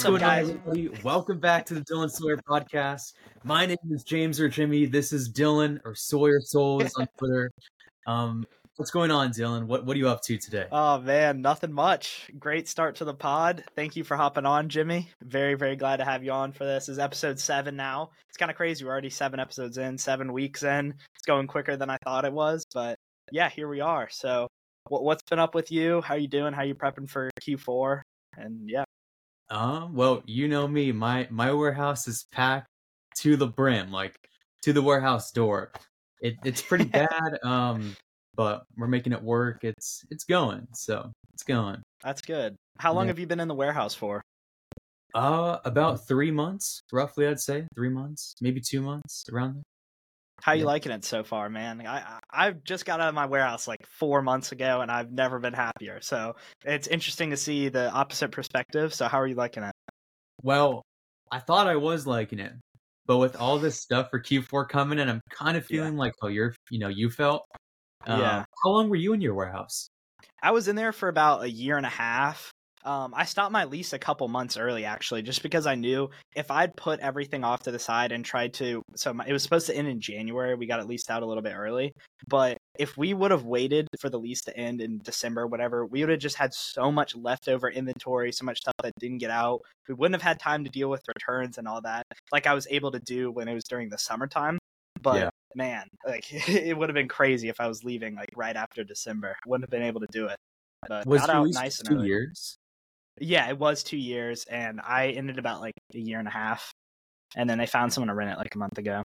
What's, going on, everybody? Welcome back to the Dylan Sawyer podcast. My name is James or Jimmy. This is Dylan or Sawyer Souls on Twitter. Um, what's going on, Dylan? What What are you up to today? Oh man, nothing much. Great start to the pod. Thank you for hopping on, Jimmy. Very very glad to have you on for this. this is episode seven now. It's kind of crazy. We're already seven episodes in, seven weeks in. It's going quicker than I thought it was, but yeah, here we are. So, what, what's been up with you? How you doing? How you prepping for Q4? And yeah. Um, well, you know me. My my warehouse is packed to the brim, like to the warehouse door. It, it's pretty bad. Um, but we're making it work. It's it's going. So it's going. That's good. How long yeah. have you been in the warehouse for? Uh, about three months, roughly. I'd say three months, maybe two months, around there. How you yeah. liking it so far, man? I I've just got out of my warehouse like four months ago, and I've never been happier. So it's interesting to see the opposite perspective. So how are you liking it? Well, I thought I was liking it, but with all this stuff for Q4 coming in, I'm kind of feeling yeah. like how you're, you know, you felt. yeah. Um, how long were you in your warehouse? I was in there for about a year and a half. Um, I stopped my lease a couple months early, actually, just because I knew if I'd put everything off to the side and tried to. So my, it was supposed to end in January. We got it leased out a little bit early, but if we would have waited for the lease to end in December, whatever, we would have just had so much leftover inventory, so much stuff that didn't get out. We wouldn't have had time to deal with returns and all that, like I was able to do when it was during the summertime. But yeah. man, like it would have been crazy if I was leaving like right after December. Wouldn't have been able to do it. But was got out nice two years? Yeah, it was two years, and I ended about like a year and a half, and then they found someone to rent it like a month ago.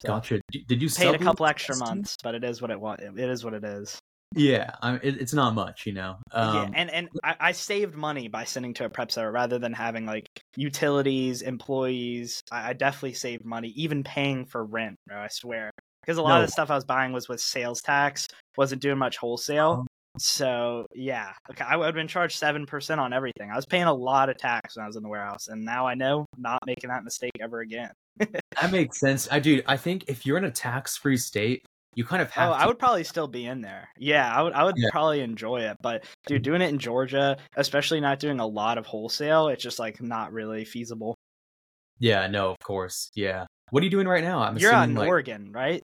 So gotcha. Did you paid a couple extra months, but it is what it was. It is what it is. Yeah, I mean, it, it's not much, you know. Um, yeah, and and I, I, saved money by sending to a prep center rather than having like utilities, employees. I, I definitely saved money, even paying for rent. Bro, I swear, because a lot no. of the stuff I was buying was with sales tax. wasn't doing much wholesale. So yeah, okay, I would have been charged seven percent on everything. I was paying a lot of tax when I was in the warehouse, and now I know not making that mistake ever again. that makes sense. I do. I think if you're in a tax-free state, you kind of oh, have. Oh, to... I would probably still be in there. Yeah, I would. I would yeah. probably enjoy it, but dude, doing it in Georgia, especially not doing a lot of wholesale, it's just like not really feasible. Yeah. No. Of course. Yeah. What are you doing right now? I'm you're out in like... Oregon, right?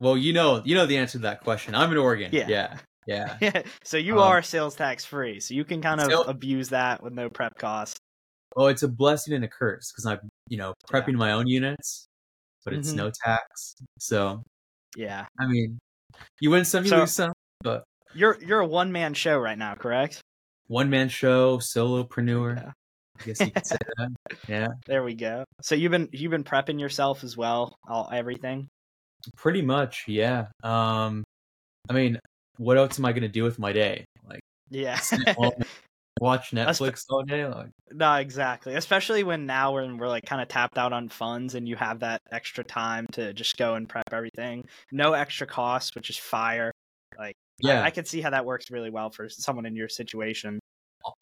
Well, you know, you know the answer to that question. I'm in Oregon. Yeah. Yeah. Yeah. so you um, are sales tax free, so you can kind of sales- abuse that with no prep cost. Well, it's a blessing and a curse because I'm, you know, prepping yeah. my own units, but it's mm-hmm. no tax. So, yeah. I mean, you win some, you so, lose some. But you're you're a one man show right now, correct? One man show, solopreneur. Yeah. I guess you could say that. Yeah. There we go. So you've been you've been prepping yourself as well, all everything. Pretty much, yeah. Um, I mean, what else am I gonna do with my day? Like, yeah, watch Netflix all day. Like, no, exactly. Especially when now we're we're like kind of tapped out on funds, and you have that extra time to just go and prep everything. No extra cost, which is fire. Like, yeah, I, I can see how that works really well for someone in your situation.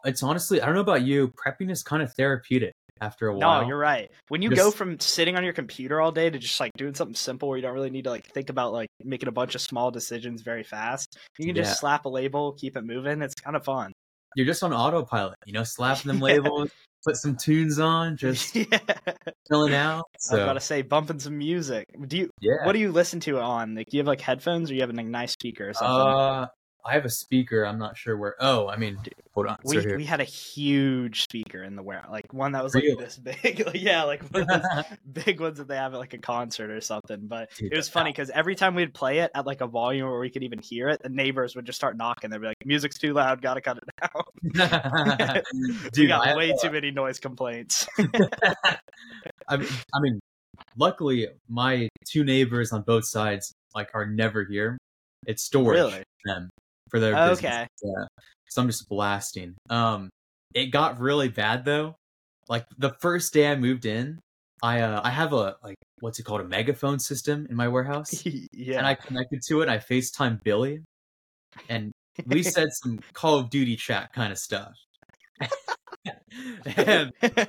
It's honestly, I don't know about you. Prepping is kind of therapeutic after a while. No, you're right. When you just, go from sitting on your computer all day to just like doing something simple where you don't really need to like think about like making a bunch of small decisions very fast, you can just yeah. slap a label, keep it moving. It's kind of fun. You're just on autopilot, you know, slapping them labels, put some tunes on, just yeah. chilling out. So. I was about to say bumping some music. Do you? Yeah. What do you listen to it on? Like, do you have like headphones, or you have a like, nice speaker or something? Uh, I have a speaker. I'm not sure where. Oh, I mean, hold on. We we had a huge speaker in the warehouse, like one that was like this big. yeah, like big ones that they have at like a concert or something. But Dude, it was funny because every time we'd play it at like a volume where we could even hear it, the neighbors would just start knocking. They'd be like, "Music's too loud. Gotta cut it down." Dude, we got way too many noise complaints. I mean, I mean, luckily my two neighbors on both sides like are never here. It's storage really? them for their business. Okay. Yeah. So I'm just blasting. Um, it got really bad though. Like the first day I moved in, I uh, I have a like what's it called a megaphone system in my warehouse. yeah. And I connected to it. I FaceTime Billy, and we said some Call of Duty chat kind of stuff. and, and,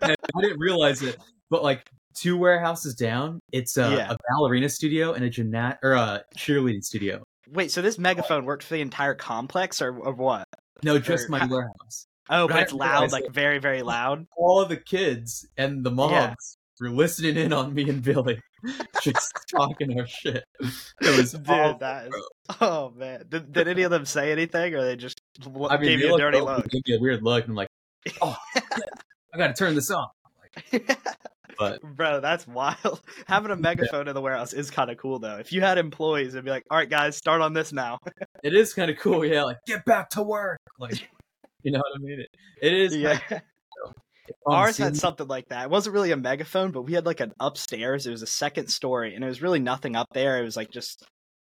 I didn't realize it, but like two warehouses down, it's a, yeah. a ballerina studio and a gymnast or a cheerleading studio. Wait, so this megaphone worked for the entire complex, or, or what? No, just or my warehouse. Oh, but, but it's loud, like very, very loud. All the kids and the moms yeah. were listening in on me and Billy, just talking our shit. It was dude. Awful, that is, oh man, did, did any of them say anything, or they just I mean, gave you a dirty look? Gave me a weird look. I'm like, oh, I got to turn this off. Like, but bro, that's wild. Having a megaphone yeah. in the warehouse is kind of cool though. If you had employees, it'd be like, all right, guys, start on this now. it is kind of cool, yeah. Like, get back to work. Like, you know what I mean? It, it is. Yeah. Ours had something like that. It wasn't really a megaphone, but we had like an upstairs. It was a second story, and it was really nothing up there. It was like just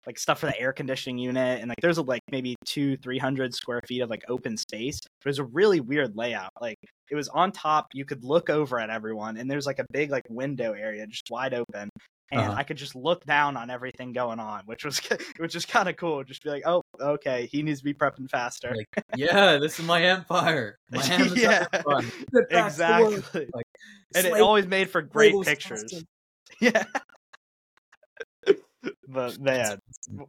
like stuff for the air conditioning unit, and like there's like maybe two, three hundred square feet of like open space. It was a really weird layout. Like it was on top, you could look over at everyone, and there's like a big like window area just wide open, and uh-huh. I could just look down on everything going on, which was which is kind of cool. Just be like, oh, okay, he needs to be prepping faster. Like, yeah, this is my empire. My yeah, exactly. Like, and it always made for great pictures. Yeah. But man,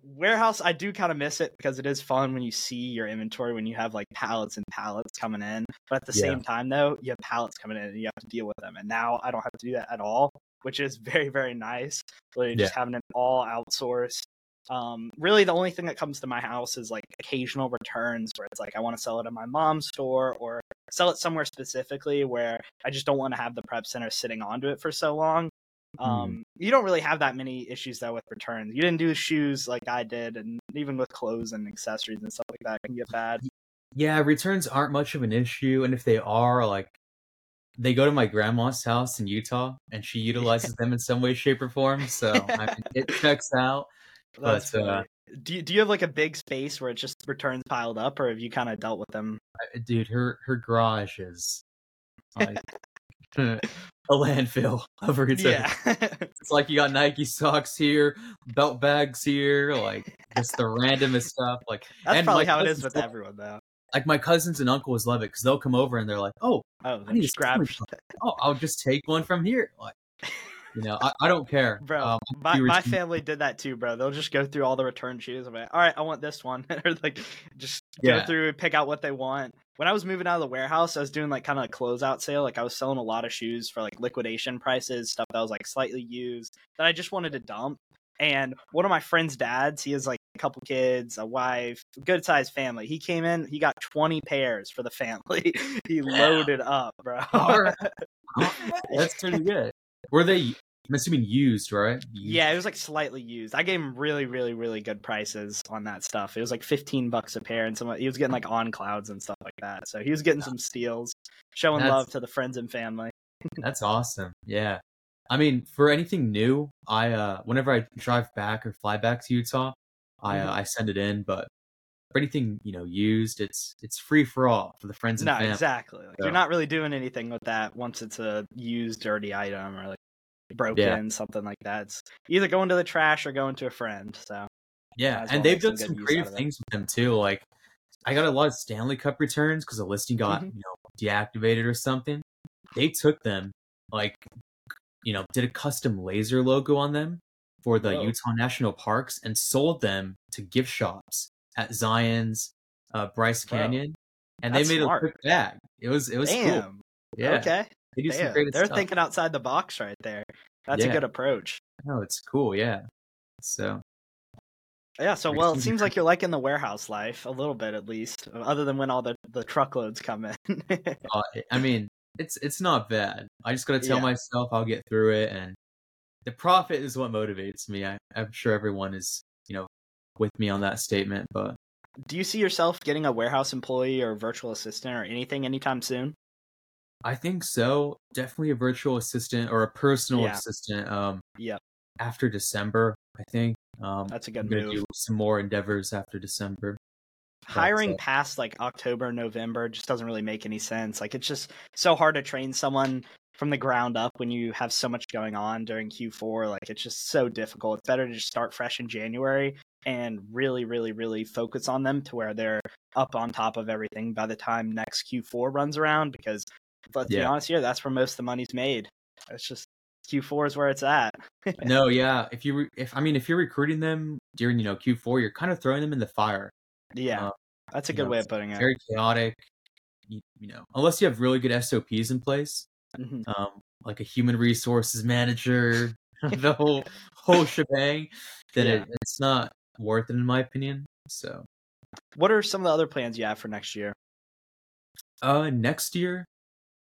warehouse, I do kind of miss it because it is fun when you see your inventory when you have like pallets and pallets coming in. But at the yeah. same time, though, you have pallets coming in and you have to deal with them. And now I don't have to do that at all, which is very, very nice. Literally yeah. just having it all outsourced. Um, really, the only thing that comes to my house is like occasional returns where it's like I want to sell it at my mom's store or sell it somewhere specifically where I just don't want to have the prep center sitting onto it for so long. Hmm. Um, mm. You don't really have that many issues though with returns. You didn't do shoes like I did, and even with clothes and accessories and stuff like that can get bad. Yeah, returns aren't much of an issue, and if they are, like they go to my grandma's house in Utah, and she utilizes them in some way, shape, or form. So I mean, it checks out. but uh, do you, do you have like a big space where it's just returns piled up, or have you kind of dealt with them? Dude, her her garage is like a landfill of returns. Yeah. it's like you got Nike socks here, belt bags here, like just the randomest stuff. Like that's probably how it is with everyone though. Like my cousins and uncles love it because they'll come over and they're like, "Oh, oh, I need to grab. Oh, I'll just take one from here." Like, you know, I, I don't care, bro. Um, my, my family did that too, bro. They'll just go through all the return shoes. I'm like, all right, I want this one, or like just yeah. go through and pick out what they want. When I was moving out of the warehouse, I was doing like kind of a closeout sale. Like I was selling a lot of shoes for like liquidation prices, stuff that was like slightly used that I just wanted to dump. And one of my friend's dads, he has like a couple kids, a wife, good sized family. He came in, he got 20 pairs for the family. he loaded up, bro. That's pretty good. Were they I'm assuming used, right? Used. Yeah, it was like slightly used. I gave him really, really, really good prices on that stuff. It was like fifteen bucks a pair, and some he was getting like on clouds and stuff like that. So he was getting some steals, showing that's, love to the friends and family. that's awesome. Yeah, I mean, for anything new, I uh whenever I drive back or fly back to Utah, I uh, I send it in. But for anything you know used, it's it's free for all for the friends and no, family. exactly. Like, so. You're not really doing anything with that once it's a used, dirty item or like broken, yeah. something like that. It's either going to the trash or going to a friend. So yeah, and they've done some creative things with them too. Like I got a lot of Stanley Cup returns because the listing got mm-hmm. you know deactivated or something. They took them like you know did a custom laser logo on them for the Whoa. Utah National Parks and sold them to gift shops at Zion's, uh, Bryce Canyon, and they made smart. a quick bag. It was it was Damn. cool. Yeah. Okay. They do some great They're stuff. thinking outside the box right there. That's yeah. a good approach. No, it's cool. Yeah. So. Yeah. So well, it seems like you're liking the warehouse life a little bit at least, other than when all the the truckloads come in. uh, I mean, it's it's not bad. I just gotta tell yeah. myself I'll get through it, and the profit is what motivates me. I, I'm sure everyone is you know with me on that statement, but. Do you see yourself getting a warehouse employee or virtual assistant or anything anytime soon? I think so. Definitely a virtual assistant or a personal yeah. assistant. Um, yep. After December, I think. Um, That's a good move. Do some more endeavors after December. Hiring past like October, November just doesn't really make any sense. Like it's just so hard to train someone from the ground up when you have so much going on during Q4. Like it's just so difficult. It's better to just start fresh in January and really, really, really focus on them to where they're up on top of everything by the time next Q4 runs around because but to yeah. be honest here, that's where most of the money's made. It's just Q4 is where it's at. no, yeah. If you, re- if I mean, if you're recruiting them during, you know, Q4, you're kind of throwing them in the fire. Yeah, uh, that's a good know, way of putting it. Very chaotic. you, you know, unless you have really good SOPs in place, mm-hmm. um, like a human resources manager, the whole whole shebang, then yeah. it, it's not worth it in my opinion. So, what are some of the other plans you have for next year? Uh, next year,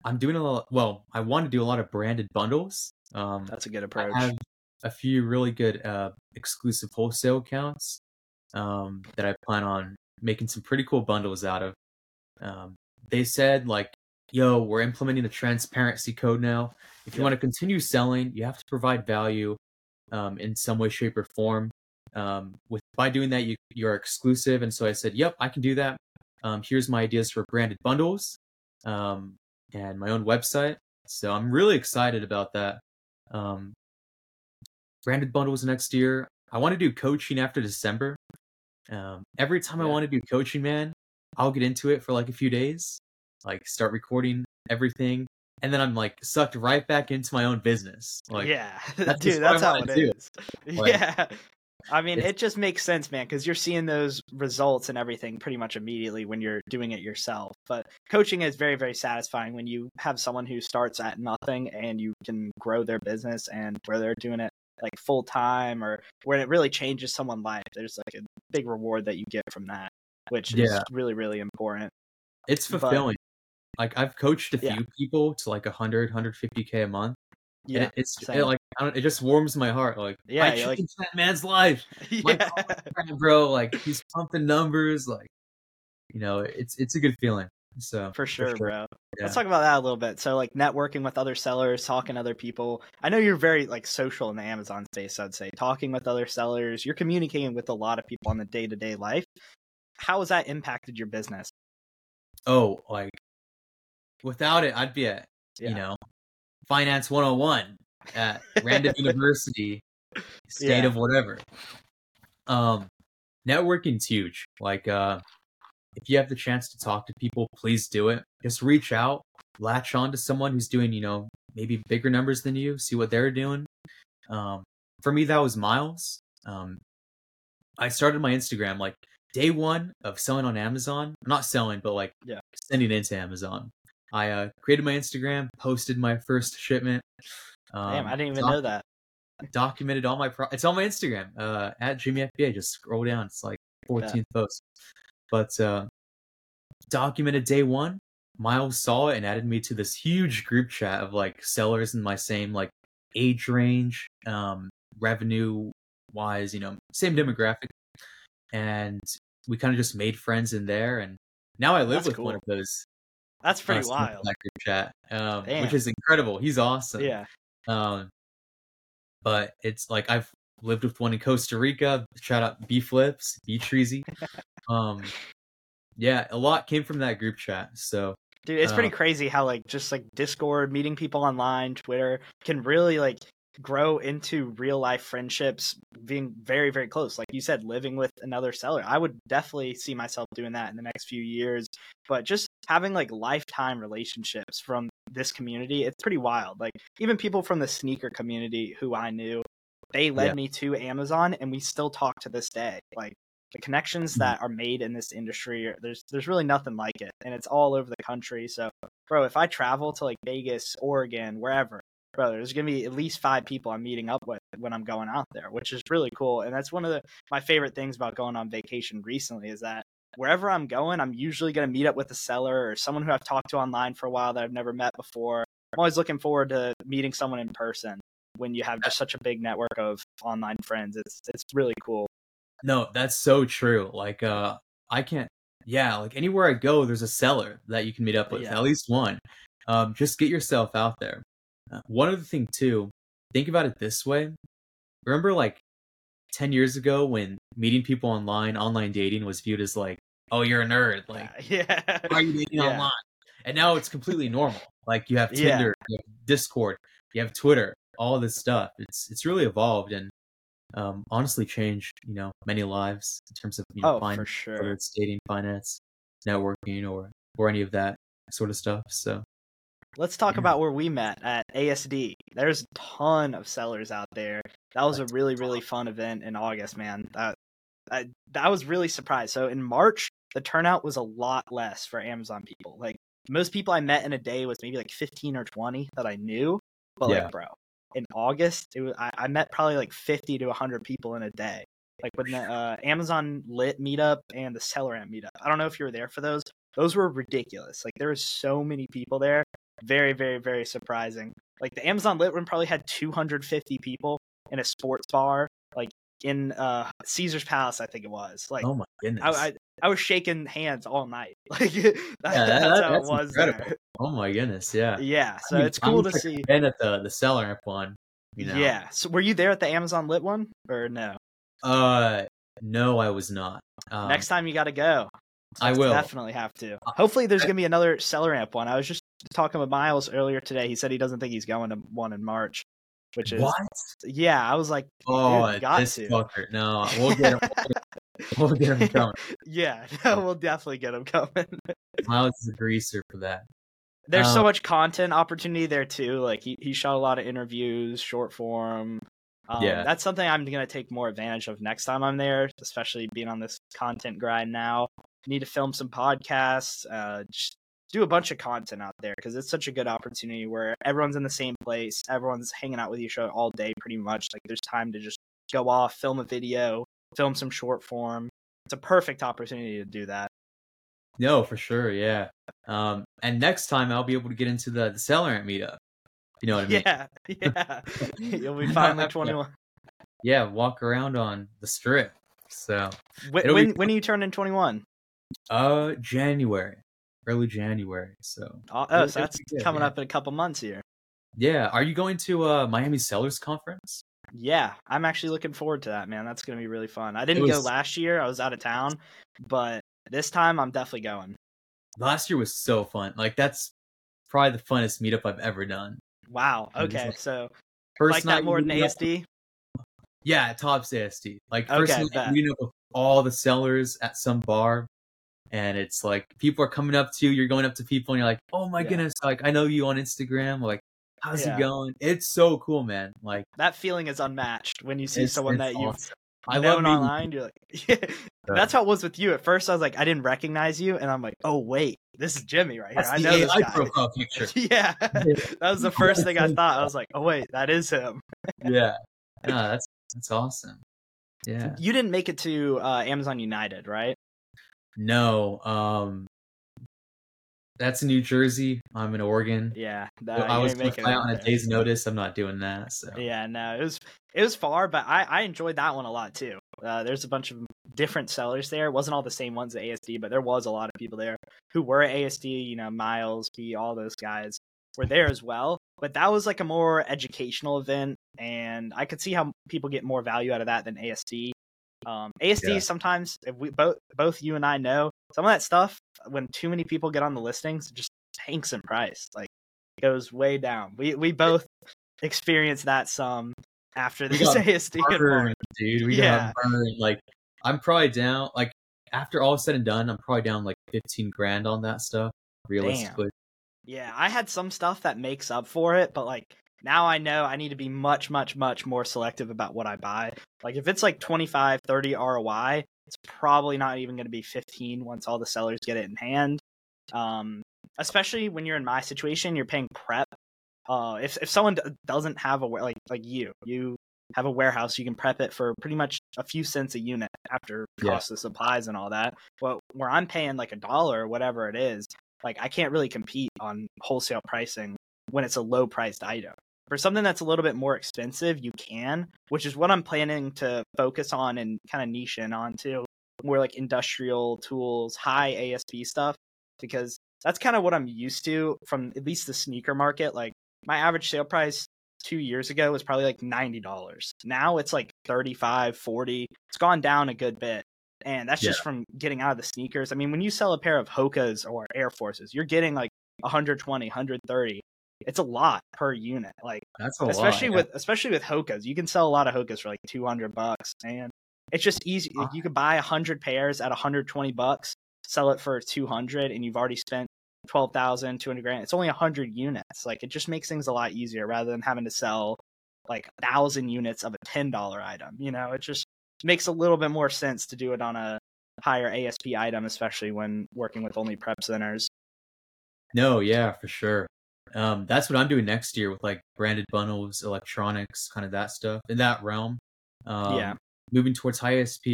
I'm doing a lot. Well, I want to do a lot of branded bundles. Um, That's a good approach. I have a few really good uh, exclusive wholesale accounts um, that I plan on making some pretty cool bundles out of. Um, they said like, "Yo, we're implementing a transparency code now. If you want to continue selling, you have to provide value um, in some way, shape, or form. Um, with by doing that, you you are exclusive." And so I said, "Yep, I can do that. Um, here's my ideas for branded bundles um, and my own website." So I'm really excited about that. Um, branded bundles next year. I want to do coaching after December. Um, every time yeah. I want to do coaching, man, I'll get into it for like a few days, like start recording everything, and then I'm like sucked right back into my own business. Like, yeah, that's dude, that's how it do. is. Like, yeah. I mean, it just makes sense, man, because you're seeing those results and everything pretty much immediately when you're doing it yourself. But coaching is very, very satisfying when you have someone who starts at nothing and you can grow their business and where they're doing it like full time or when it really changes someone's life. There's like a big reward that you get from that, which yeah. is really really important. It's fulfilling. But, like I've coached a few people to like 100 150k a month. Yeah, it, it's it, like it just warms my heart. Like yeah, I like, that man's life. Yeah, bro. Like he's pumping numbers. Like you know, it's it's a good feeling. So for sure, for sure. bro. Yeah. Let's talk about that a little bit. So like networking with other sellers, talking to other people. I know you're very like social in the Amazon space, I'd say. Talking with other sellers, you're communicating with a lot of people on the day-to-day life. How has that impacted your business? Oh, like without it, I'd be at, yeah. you know, finance 101 at random university, state yeah. of whatever. Um networking's huge. Like uh if you have the chance to talk to people, please do it. Just reach out, latch on to someone who's doing, you know, maybe bigger numbers than you, see what they're doing. Um, for me, that was Miles. Um, I started my Instagram like day one of selling on Amazon. Not selling, but like yeah. sending into Amazon. I uh, created my Instagram, posted my first shipment. Um, Damn, I didn't even doc- know that. Documented all my pro. It's on my Instagram uh, at Jimmy FBA. Just scroll down. It's like 14th yeah. post. But uh, documented day one, Miles saw it and added me to this huge group chat of like sellers in my same like age range, um, revenue wise, you know, same demographic. And we kind of just made friends in there. And now I live That's with cool. one of those. That's pretty wild. That group chat, um, which is incredible. He's awesome. Yeah. Um, but it's like I've lived with one in Costa Rica. Shout out B Flips, B Treasy. um, yeah, a lot came from that group chat. So, dude, it's uh, pretty crazy how like just like Discord, meeting people online, Twitter can really like grow into real life friendships being very very close like you said living with another seller i would definitely see myself doing that in the next few years but just having like lifetime relationships from this community it's pretty wild like even people from the sneaker community who i knew they led yeah. me to Amazon and we still talk to this day. Like the connections mm-hmm. that are made in this industry, there's there's really nothing like it. And it's all over the country. So bro, if I travel to like Vegas, Oregon, wherever, bro, there's gonna be at least five people I'm meeting up with when I'm going out there, which is really cool. And that's one of the my favorite things about going on vacation recently is that wherever I'm going, I'm usually gonna meet up with a seller or someone who I've talked to online for a while that I've never met before. I'm always looking forward to meeting someone in person when you have just such a big network of online friends. It's it's really cool. No, that's so true. Like uh I can't yeah, like anywhere I go there's a seller that you can meet up with, yeah. at least one. Um just get yourself out there. Uh, one other thing too, think about it this way. Remember like 10 years ago when meeting people online, online dating was viewed as like, "Oh, you're a nerd." Like, yeah. Why are you dating yeah. online? And now it's completely normal. Like you have Tinder, yeah. you have Discord, you have Twitter, all this stuff. It's it's really evolved and um, honestly changed, you know, many lives in terms of you know, oh, finance, for sure. whether it's dating, finance, networking, or or any of that sort of stuff. So let's talk yeah. about where we met at ASD. There's a ton of sellers out there. That was a really really fun event in August, man. That I, I was really surprised. So in March, the turnout was a lot less for Amazon people. Like most people I met in a day was maybe like 15 or 20 that I knew. But yeah. like, bro, in August, it was I, I, met probably like 50 to 100 people in a day. Like when the uh, Amazon Lit meetup and the SellerAmp meetup. I don't know if you were there for those. Those were ridiculous. Like there was so many people there. Very, very, very surprising. Like the Amazon Lit one probably had 250 people in a sports bar, like in uh Caesar's Palace, I think it was. Like, oh my goodness, I, I, I was shaking hands all night. Like that, yeah, that, that's how that's it was. There. Oh my goodness, yeah, yeah. So I mean, it's cool I'm to see. And at the the SellerAmp one, you know. Yeah. So were you there at the Amazon Lit one or no? Uh, no, I was not. Um, Next time you got to go. I will definitely have to. Uh, Hopefully, there's gonna be another SellerAmp one. I was just talking with Miles earlier today. He said he doesn't think he's going to one in March, which is what? Yeah, I was like, oh, got this to. fucker. No, we'll get him. we'll get him coming. yeah, no, we'll definitely get him coming. Miles is a greaser for that. There's um, so much content opportunity there too. Like he, he shot a lot of interviews, short form. Um, yeah, that's something I'm gonna take more advantage of next time I'm there, especially being on this content grind now. Need to film some podcasts, uh, just do a bunch of content out there because it's such a good opportunity where everyone's in the same place, everyone's hanging out with each other all day pretty much. Like there's time to just go off, film a video, film some short form. It's a perfect opportunity to do that. No, for sure, yeah. Um, and next time I'll be able to get into the, the seller meetup. You know what I mean? Yeah, yeah. You'll be finally 21. Yeah, walk around on the strip. So when when, when are you turning 21? Uh, January, early January. So oh, oh so that's good, coming yeah. up in a couple months here. Yeah, are you going to uh Miami Sellers Conference? Yeah, I'm actually looking forward to that, man. That's gonna be really fun. I didn't was... go last year; I was out of town, but this time I'm definitely going. Last year was so fun. Like that's probably the funnest meetup I've ever done. Wow. Okay, like, so first like that more than ASD. Yeah, tops ASD. Like first okay, night, up with all the sellers at some bar, and it's like people are coming up to you. You're going up to people, and you're like, "Oh my yeah. goodness!" Like I know you on Instagram. Like, how's yeah. it going? It's so cool, man. Like that feeling is unmatched when you see someone that awesome. you've I known online. You're like, yeah. That's how it was with you. At first, I was like, I didn't recognize you, and I'm like, oh wait, this is Jimmy right here. That's I know this guy. profile picture. yeah, that was the first thing I thought. I was like, oh wait, that is him. yeah, no, that's that's awesome. Yeah, you didn't make it to uh, Amazon United, right? No, um, that's in New Jersey. I'm in Oregon. Yeah, I was going to fly on a day's notice. I'm not doing that. So yeah, no, it was it was far, but I I enjoyed that one a lot too. Uh, there's a bunch of different sellers there. It wasn't all the same ones at ASD, but there was a lot of people there who were at ASD. You know, Miles, P, all those guys were there as well. But that was like a more educational event, and I could see how people get more value out of that than ASD. Um, ASD yeah. sometimes, if we both both you and I know some of that stuff, when too many people get on the listings, just tanks in price. Like it goes way down. We we both experienced that some after this ASD. Burned, dude, we yeah. got burned. Like I'm probably down. Like after all said and done, I'm probably down like 15 grand on that stuff. Realistically. Damn. Yeah, I had some stuff that makes up for it, but like now I know I need to be much, much, much more selective about what I buy. Like if it's like 25, 30 ROI, it's probably not even going to be 15 once all the sellers get it in hand. Um, especially when you're in my situation, you're paying prep. Uh, if if someone doesn't have a like like you, you have a warehouse, you can prep it for pretty much a few cents a unit after cost yeah. of supplies and all that. But where I'm paying like a dollar or whatever it is, like I can't really compete on wholesale pricing when it's a low priced item. For something that's a little bit more expensive, you can, which is what I'm planning to focus on and kind of niche in onto more like industrial tools, high ASP stuff, because that's kind of what I'm used to from at least the sneaker market. Like my average sale price two years ago was probably like $90. Now it's like 35, 40. It's gone down a good bit. And that's yeah. just from getting out of the sneakers. I mean, when you sell a pair of Hokas or Air Forces, you're getting like 120, 130 it's a lot per unit. Like that's especially lot, with yeah. especially with Hokas. You can sell a lot of Hokas for like two hundred bucks, and it's just easy. Uh, you could buy hundred pairs at hundred twenty bucks, sell it for two hundred, and you've already spent 12,000, 200 grand. It's only hundred units. Like it just makes things a lot easier rather than having to sell like a thousand units of a ten dollar item. You know, it just makes a little bit more sense to do it on a higher ASP item, especially when working with only prep centers. No, yeah, for sure. Um, that's what I'm doing next year with like branded bundles, electronics, kind of that stuff in that realm. Um, yeah. Moving towards high ASP.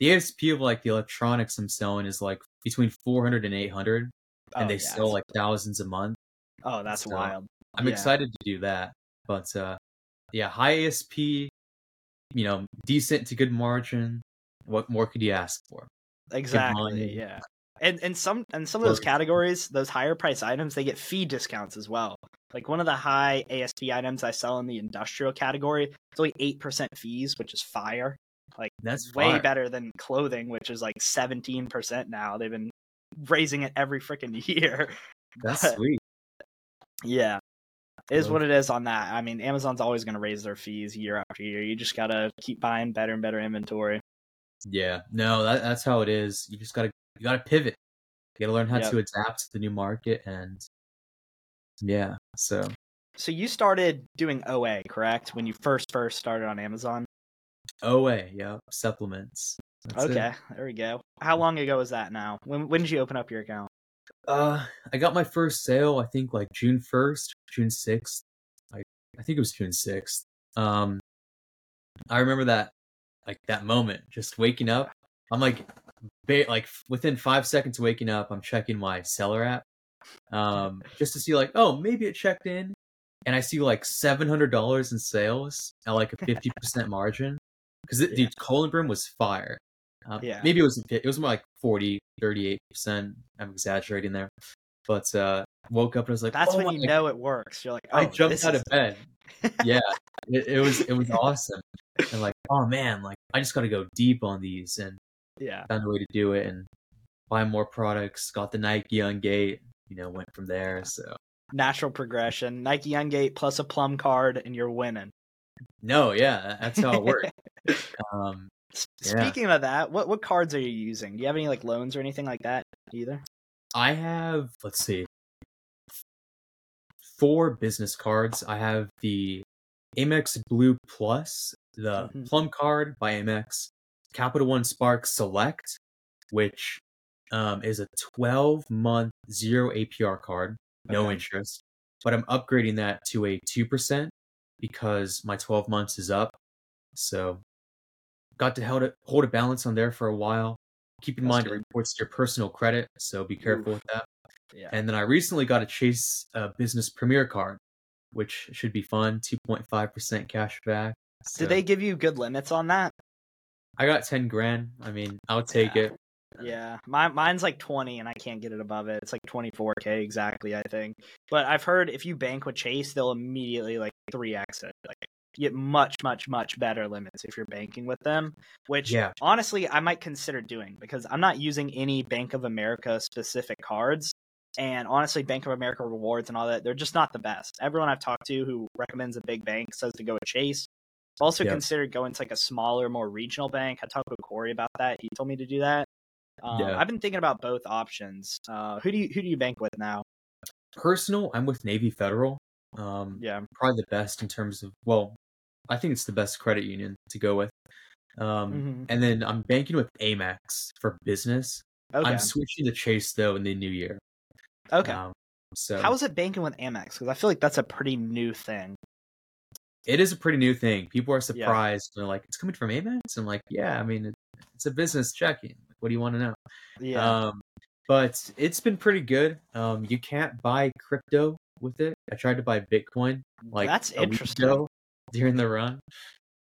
The ASP of like the electronics I'm selling is like between 400 and 800, and oh, they yeah, sell like thousands a month. Oh, that's so wild. I'm yeah. excited to do that. But uh, yeah, high ASP, you know, decent to good margin. What more could you ask for? Exactly. Yeah. And and some and some of those categories, those higher price items, they get fee discounts as well. Like one of the high ASP items I sell in the industrial category, it's only eight percent fees, which is fire. Like that's way fire. better than clothing, which is like seventeen percent now. They've been raising it every freaking year. That's but, sweet. Yeah. It is what it is on that. I mean, Amazon's always going to raise their fees year after year. You just got to keep buying better and better inventory. Yeah, no, that, that's how it is. You just got to you got to pivot. You got to learn how yep. to adapt to the new market and yeah, so So you started doing OA, correct? When you first first started on Amazon? OA, yeah, supplements. That's okay, it. there we go. How long ago was that now? When when did you open up your account? Uh, I got my first sale. I think like June first, June sixth. I I think it was June sixth. Um, I remember that like that moment, just waking up. I'm like, ba- like within five seconds of waking up, I'm checking my seller app, um, just to see like, oh, maybe it checked in, and I see like seven hundred dollars in sales at like a fifty percent margin because yeah. dude, Brim was fire. Um, yeah. Maybe it was it was more like 40, 38 percent. I'm exaggerating there, but uh, woke up and I was like, "That's oh when you know it works." You're like, oh, I jumped out of bed. yeah, it, it, was it was awesome, and like, oh man, like I just got to go deep on these, and yeah, found a way to do it, and buy more products. Got the Nike Ungate, you know, went from there. So natural progression, Nike Ungate plus a plum card, and you're winning. No, yeah, that's how it works. um, Speaking yeah. of that, what what cards are you using? Do you have any like loans or anything like that either? I have let's see. Four business cards. I have the Amex Blue Plus, the mm-hmm. Plum card by Amex, Capital One Spark Select, which um, is a 12 month zero APR card, no okay. interest. But I'm upgrading that to a 2% because my 12 months is up. So got to hold, it, hold a balance on there for a while. Keep in That's mind good. it reports your personal credit, so be careful Oof. with that. Yeah. And then I recently got a Chase uh, Business Premier card, which should be fun. 2.5% cash back. So. Did they give you good limits on that? I got 10 grand. I mean, I'll take yeah. it. Yeah, my, mine's like 20 and I can't get it above it. It's like 24k exactly, I think. But I've heard if you bank with Chase, they'll immediately like 3x it. Like get much, much, much better limits if you're banking with them, which yeah. honestly I might consider doing because I'm not using any Bank of America specific cards. And honestly, Bank of America rewards and all that, they're just not the best. Everyone I've talked to who recommends a big bank says to go with Chase. Also yep. considered going to like a smaller, more regional bank. I talked with Corey about that. He told me to do that. Um, yeah. I've been thinking about both options. Uh, who do you who do you bank with now? Personal, I'm with Navy Federal. Um, yeah, probably the best in terms of well, I think it's the best credit union to go with. Um, mm-hmm. And then I'm banking with Amex for business. Okay. I'm switching to Chase though in the new year. Okay. Um, so how is it banking with Amex? Because I feel like that's a pretty new thing. It is a pretty new thing. People are surprised. Yeah. They're like, "It's coming from Amex." I'm like, "Yeah, I mean, it's a business checking. What do you want to know?" Yeah. Um, but it's been pretty good. Um, you can't buy crypto with it. I tried to buy Bitcoin like that's interesting during the run.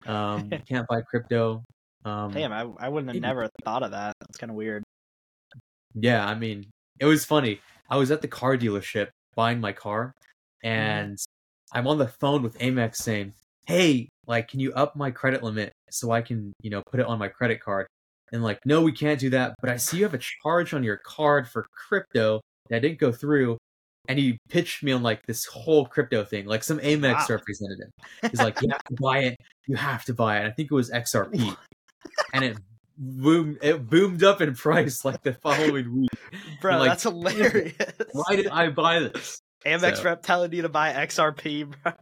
Um, you can't buy crypto. Um, Damn, I I wouldn't have never thought of that. That's kind of weird. Yeah, I mean, it was funny. I was at the car dealership buying my car, mm-hmm. and. I'm on the phone with Amex saying, "Hey, like, can you up my credit limit so I can, you know, put it on my credit card?" And like, no, we can't do that. But I see you have a charge on your card for crypto that didn't go through and he pitched me on like this whole crypto thing, like some Amex wow. representative. He's like, "You have to buy it. You have to buy it." And I think it was XRP, and it boomed. It boomed up in price like the following week. Bro, like, that's hilarious. Why did I buy this? Amex so. rep telling you to buy XRP, bro.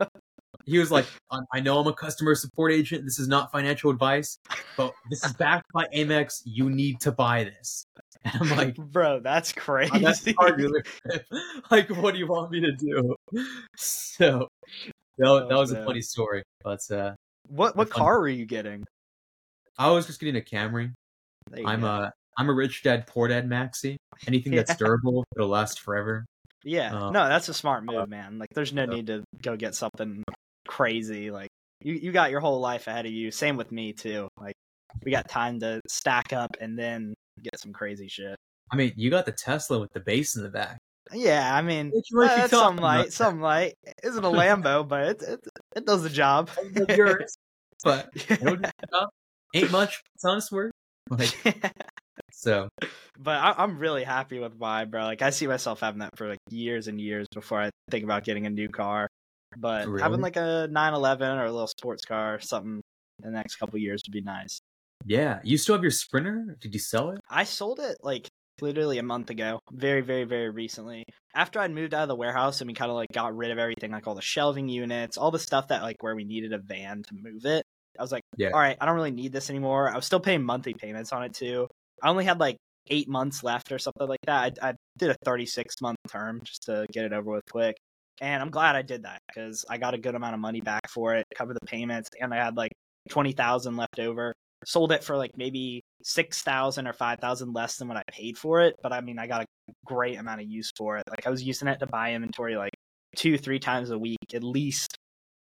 he was like, I know I'm a customer support agent. This is not financial advice, but this is backed by Amex. You need to buy this. And I'm like, bro, that's crazy. That's like, what do you want me to do? So that, oh, that was man. a funny story. But uh, what what car were you getting? I was just getting a Camry. I'm go. a I'm a rich dad, poor dad maxi. Anything yeah. that's durable, it'll last forever. Yeah, um, no, that's a smart move, man. Like, there's no need to go get something crazy. Like, you you got your whole life ahead of you. Same with me too. Like, we got time to stack up and then get some crazy shit. I mean, you got the Tesla with the base in the back. Yeah, I mean, that's some light, some light. Isn't a Lambo, but it, it, it does the job. but ain't much. It's honest word. Like, so, but I, am really happy with mine, bro. Like, I see myself having that for like years and years before I think about getting a new car. But really? having like a 911 or a little sports car, or something in the next couple years would be nice. Yeah, you still have your Sprinter? Did you sell it? I sold it like literally a month ago, very, very, very recently. After I'd moved out of the warehouse and we kind of like got rid of everything, like all the shelving units, all the stuff that like where we needed a van to move it. I was like, yeah. all right, I don't really need this anymore. I was still paying monthly payments on it too. I only had like eight months left or something like that. I, I did a 36 month term just to get it over with quick. And I'm glad I did that because I got a good amount of money back for it, cover the payments, and I had like 20,000 left over. Sold it for like maybe 6,000 or 5,000 less than what I paid for it. But I mean, I got a great amount of use for it. Like I was using it to buy inventory like two, three times a week at least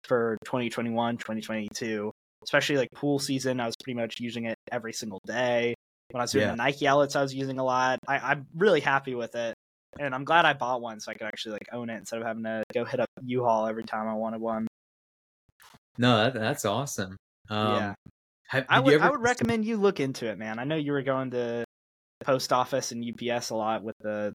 for 2021, 2022 especially like pool season. I was pretty much using it every single day. When I was doing yeah. the Nike outlets, I was using a lot. I, am really happy with it, and I'm glad I bought one so I could actually like own it instead of having to go hit up U-Haul every time I wanted one. No, that, that's awesome. Um, yeah, have, I would ever... I would recommend you look into it, man. I know you were going to the post office and UPS a lot with the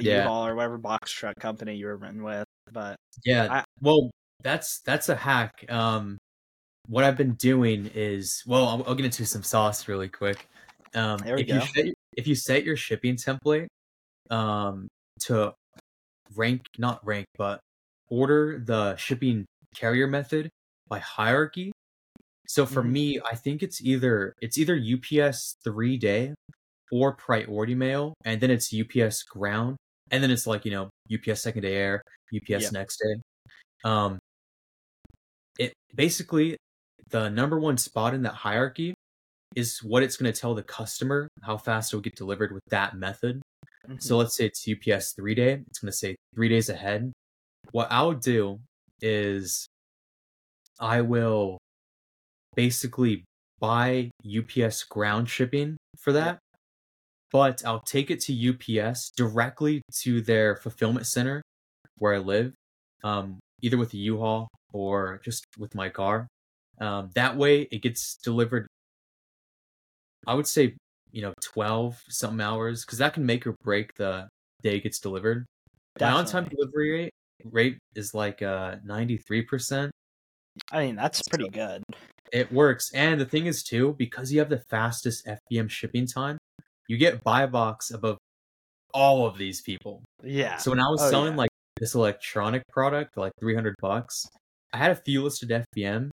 yeah. U-Haul or whatever box truck company you were in with, but yeah, I, well, that's that's a hack. Um, what I've been doing is well, I'll, I'll get into some sauce really quick. Um, there we if go. you set, if you set your shipping template um, to rank, not rank, but order the shipping carrier method by hierarchy. So for mm-hmm. me, I think it's either it's either UPS three day or priority mail, and then it's UPS ground, and then it's like you know UPS second day air, UPS yep. next day. Um, it basically the number one spot in that hierarchy is what it's going to tell the customer how fast it will get delivered with that method. Mm-hmm. So let's say it's UPS three day, it's going to say three days ahead. What I'll do is I will basically buy UPS ground shipping for that, but I'll take it to UPS directly to their fulfillment center where I live, um, either with a U-Haul or just with my car. Um, that way, it gets delivered. I would say, you know, twelve something hours because that can make or break the day it gets delivered. My on-time delivery rate rate is like uh ninety three percent. I mean, that's pretty good. It works, and the thing is too, because you have the fastest FBM shipping time, you get buy box above all of these people. Yeah. So when I was oh, selling yeah. like this electronic product for like 300 bucks, I had a few listed FBM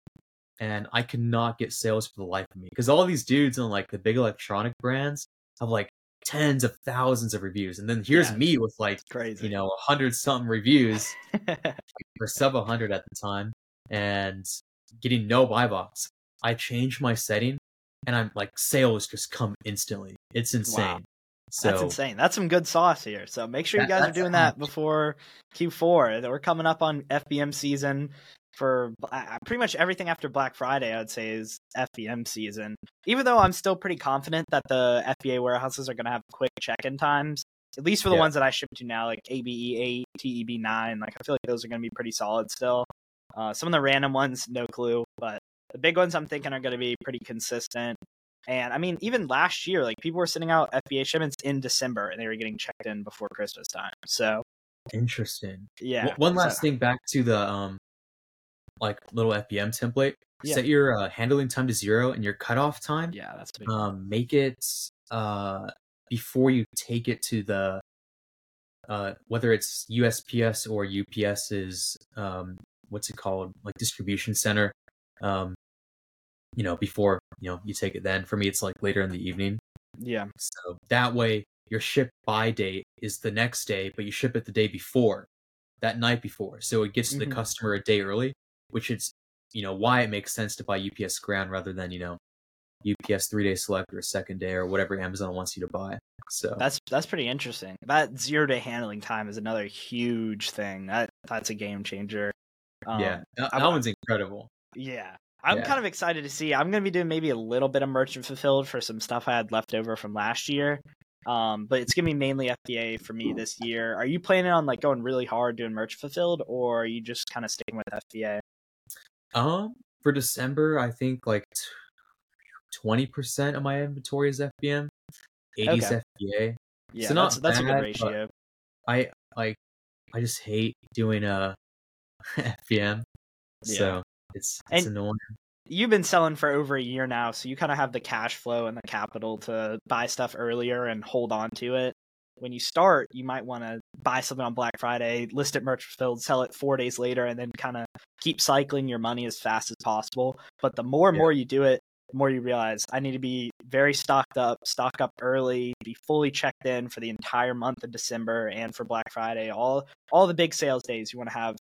and I cannot get sales for the life of me because all these dudes on like the big electronic brands have like tens of thousands of reviews, and then here's yeah, me with like crazy, you know, a hundred something reviews or sub a hundred at the time, and getting no buy box. I changed my setting, and I'm like sales just come instantly. It's insane. Wow. So, That's insane. That's some good sauce here. So make sure you guys are doing that before Q4. We're coming up on FBM season for pretty much everything after Black Friday, I would say is FBM season. Even though I'm still pretty confident that the FBA warehouses are going to have quick check-in times, at least for the yeah. ones that I ship to now, like ABE eight, TEB nine. Like I feel like those are going to be pretty solid still. Uh, some of the random ones, no clue, but the big ones I'm thinking are going to be pretty consistent. And I mean, even last year, like people were sending out FBA shipments in December and they were getting checked in before Christmas time. So interesting. Yeah. One last so, thing back to the um like little FBM template. Yeah. Set your uh, handling time to zero and your cutoff time. Yeah, that's big. Um, make it uh before you take it to the uh whether it's USPS or UPS's um what's it called like distribution center um you know before you know you take it then for me it's like later in the evening yeah so that way your ship by date is the next day but you ship it the day before that night before so it gets to mm-hmm. the customer a day early which is you know why it makes sense to buy ups ground rather than you know ups three day select or second day or whatever amazon wants you to buy so that's that's pretty interesting that zero day handling time is another huge thing that that's a game changer um, yeah that, that one's incredible yeah I'm yeah. kind of excited to see. I'm going to be doing maybe a little bit of merchant fulfilled for some stuff I had left over from last year. Um, but it's gonna be mainly FBA for me this year. Are you planning on like going really hard doing merch fulfilled, or are you just kind of sticking with FBA? Um, for December, I think like twenty percent of my inventory is FBM, 80 okay. FBA. Yeah, so not that's, that's bad, a good ratio. I like, I just hate doing a FBM, yeah. so it's it's and, annoying you've been selling for over a year now, so you kind of have the cash flow and the capital to buy stuff earlier and hold on to it. When you start, you might want to buy something on Black Friday, list it merch fulfilled, sell it four days later, and then kind of keep cycling your money as fast as possible. But the more and yeah. more you do it, the more you realize I need to be very stocked up, stock up early, be fully checked in for the entire month of December and for Black Friday. All all the big sales days you want to have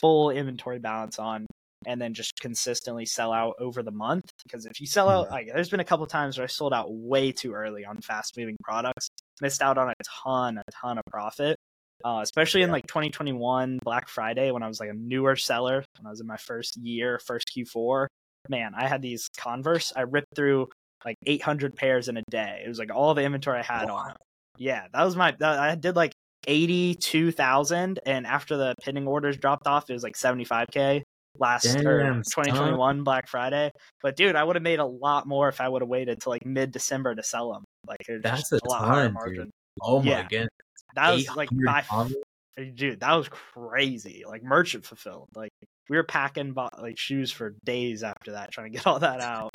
full inventory balance on and then just consistently sell out over the month. Because if you sell out, mm-hmm. like, there's been a couple times where I sold out way too early on fast moving products, missed out on a ton, a ton of profit. Uh, especially yeah. in like 2021 Black Friday when I was like a newer seller, when I was in my first year, first Q4. Man, I had these Converse. I ripped through like 800 pairs in a day. It was like all the inventory I had wow. on. Yeah, that was my. I did like 82,000, and after the pending orders dropped off, it was like 75k last Damn, or 2021 Black Friday. But dude, I would have made a lot more if I would have waited till like mid December to sell them. Like that's a, a lot higher margin. Dude. Oh my yeah. goodness. That was like by dude, that was crazy. Like merchant fulfilled. Like we were packing like shoes for days after that, trying to get all that out.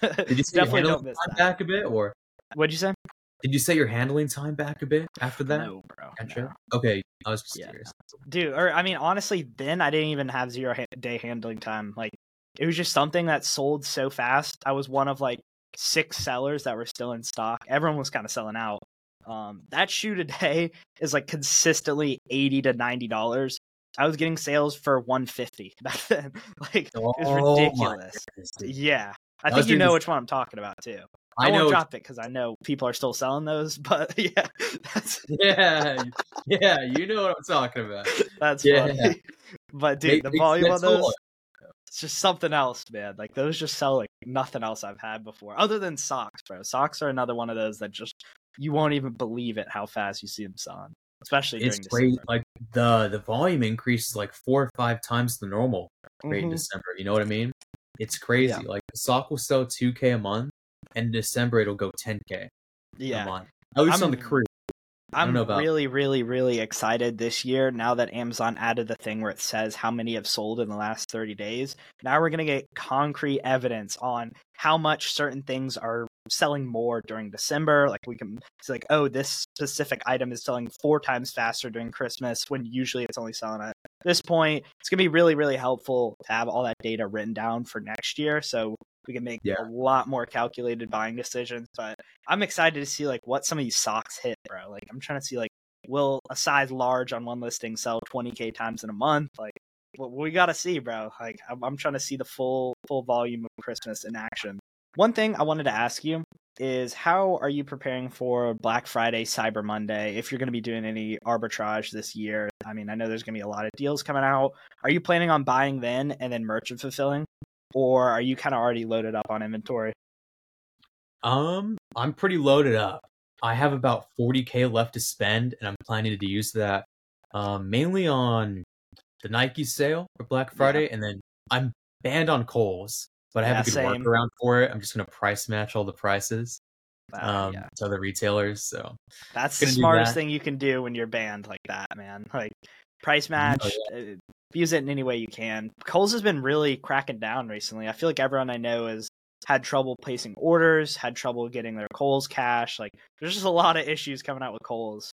Did you definitely don't miss that. back a bit, or what'd you say? Did you say your handling time back a bit after that? No, bro. No. Okay, I was just yeah. curious. Dude, or I mean, honestly, then I didn't even have zero ha- day handling time. Like, it was just something that sold so fast. I was one of like six sellers that were still in stock. Everyone was kind of selling out. Um, that shoe today is like consistently eighty to ninety dollars. I was getting sales for one fifty back then. like, oh, it was oh ridiculous. Yeah, I think you know which one I'm talking about too. I, I won't drop it because I know people are still selling those, but yeah, that's yeah, yeah, you know what I'm talking about. That's yeah. funny. But dude, the volume on those, it's just something else, man. Like those just sell like nothing else I've had before, other than socks, bro. Socks are another one of those that just you won't even believe it how fast you see them selling, especially it's great. December. Like the the volume increases like four or five times the normal rate mm-hmm. in December. You know what I mean? It's crazy. Yeah. Like sock will sell two k a month and in December it'll go 10k. Yeah, at least I'm, on the crew. I'm really, really, really excited this year. Now that Amazon added the thing where it says how many have sold in the last 30 days. Now we're gonna get concrete evidence on how much certain things are selling more during December. Like we can see, like, oh, this specific item is selling four times faster during Christmas when usually it's only selling at this point. It's gonna be really, really helpful to have all that data written down for next year. So we can make yeah. a lot more calculated buying decisions. But I'm excited to see like what some of these socks hit, bro. Like I'm trying to see like will a size large on one listing sell 20k times in a month? Like what we got to see, bro. Like I'm, I'm trying to see the full full volume of Christmas in action. One thing I wanted to ask you is how are you preparing for Black Friday, Cyber Monday? If you're going to be doing any arbitrage this year, I mean, I know there's going to be a lot of deals coming out. Are you planning on buying then and then merchant fulfilling? Or are you kind of already loaded up on inventory? Um, I'm pretty loaded up. I have about 40k left to spend, and I'm planning to use that um, mainly on the Nike sale for Black Friday, yeah. and then I'm banned on Kohl's, but I have yeah, a good same. workaround for it. I'm just gonna price match all the prices uh, um, yeah. to other retailers. So that's the smartest that. thing you can do when you're banned like that, man. Like price match, oh, yeah. Uh, use it in any way you can. Kohl's has been really cracking down recently. I feel like everyone I know has had trouble placing orders, had trouble getting their Kohl's cash. Like there's just a lot of issues coming out with Kohl's.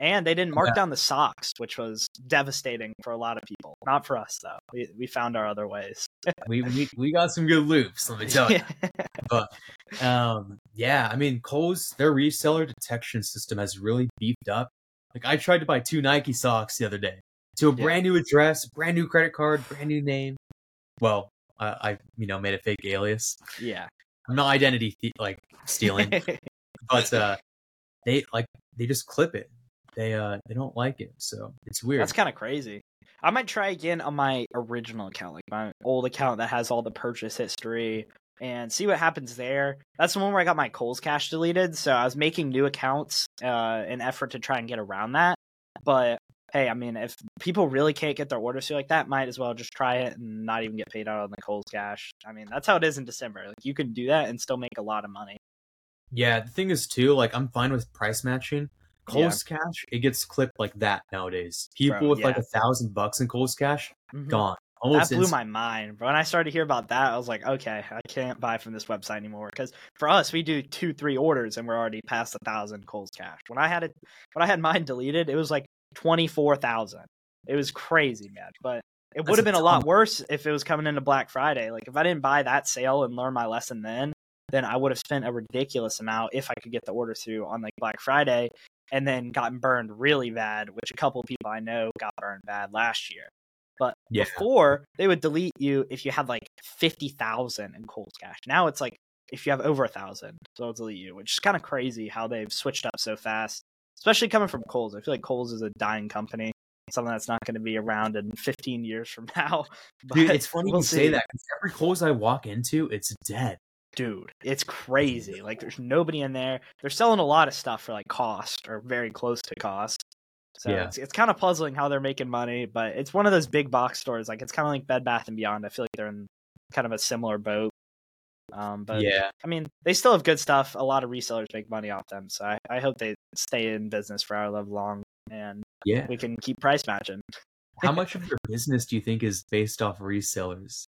And they didn't mark yeah. down the socks, which was devastating for a lot of people. Not for us though. We we found our other ways. we, we we got some good loops, let me tell you. but um yeah, I mean Kohl's their reseller detection system has really beefed up. Like I tried to buy two Nike socks the other day to a yeah. brand new address, brand new credit card, brand new name. Well, I, I you know made a fake alias. Yeah, I'm not identity like stealing, but uh, they like they just clip it. They uh they don't like it, so it's weird. That's kind of crazy. I might try again on my original account, like my old account that has all the purchase history, and see what happens there. That's the one where I got my Kohl's cash deleted, so I was making new accounts uh, in effort to try and get around that. But hey, I mean, if people really can't get their orders through like that, might as well just try it and not even get paid out on the Kohl's cash. I mean, that's how it is in December. Like you can do that and still make a lot of money. Yeah, the thing is too, like I'm fine with price matching. Kohl's yeah. cash, it gets clipped like that nowadays. People Bro, with yeah. like a thousand bucks in Kohl's cash, mm-hmm. gone. Almost that blew my mind. But when I started to hear about that, I was like, okay, I can't buy from this website anymore. Because for us, we do two, three orders, and we're already past a thousand Kohl's cash. When I had it, when I had mine deleted, it was like 24,000. It was crazy, man. But it would have been a, a lot worse if it was coming into Black Friday. Like if I didn't buy that sale and learn my lesson then, then I would have spent a ridiculous amount if I could get the order through on like Black Friday and then gotten burned really bad, which a couple of people I know got burned bad last year. But yeah. before they would delete you if you had like fifty thousand in Kohl's cash. Now it's like if you have over a thousand, so they'll delete you, which is kind of crazy how they've switched up so fast especially coming from Kohl's. I feel like Kohl's is a dying company, something that's not going to be around in 15 years from now. But Dude, it's funny we'll you see. say that every Kohl's I walk into, it's dead. Dude, it's crazy. Like, there's nobody in there. They're selling a lot of stuff for like cost or very close to cost. So yeah. it's, it's kind of puzzling how they're making money, but it's one of those big box stores. Like, it's kind of like Bed Bath and Beyond. I feel like they're in kind of a similar boat. Um, but yeah, I mean, they still have good stuff. A lot of resellers make money off them, so I, I hope they stay in business for our love long, and yeah, we can keep price matching. How much of your business do you think is based off resellers?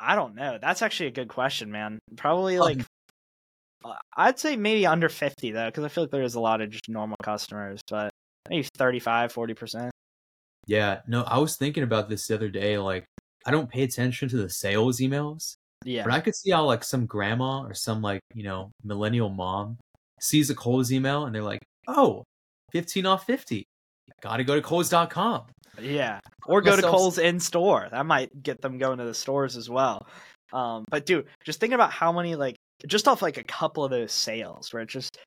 I don't know. That's actually a good question, man. Probably like uh, I'd say maybe under 50 though cuz I feel like there is a lot of just normal customers, but maybe 35, 40%. Yeah, no, I was thinking about this the other day like I don't pay attention to the sales emails, yeah. But I could see how like some grandma or some like, you know, millennial mom sees a Kohl's email and they're like, oh, 15 off 50. Gotta go to Kohl's.com. Yeah. Or go to Kohl's in store. That might get them going to the stores as well. Um, but dude, just thinking about how many like just off like a couple of those sales where it's just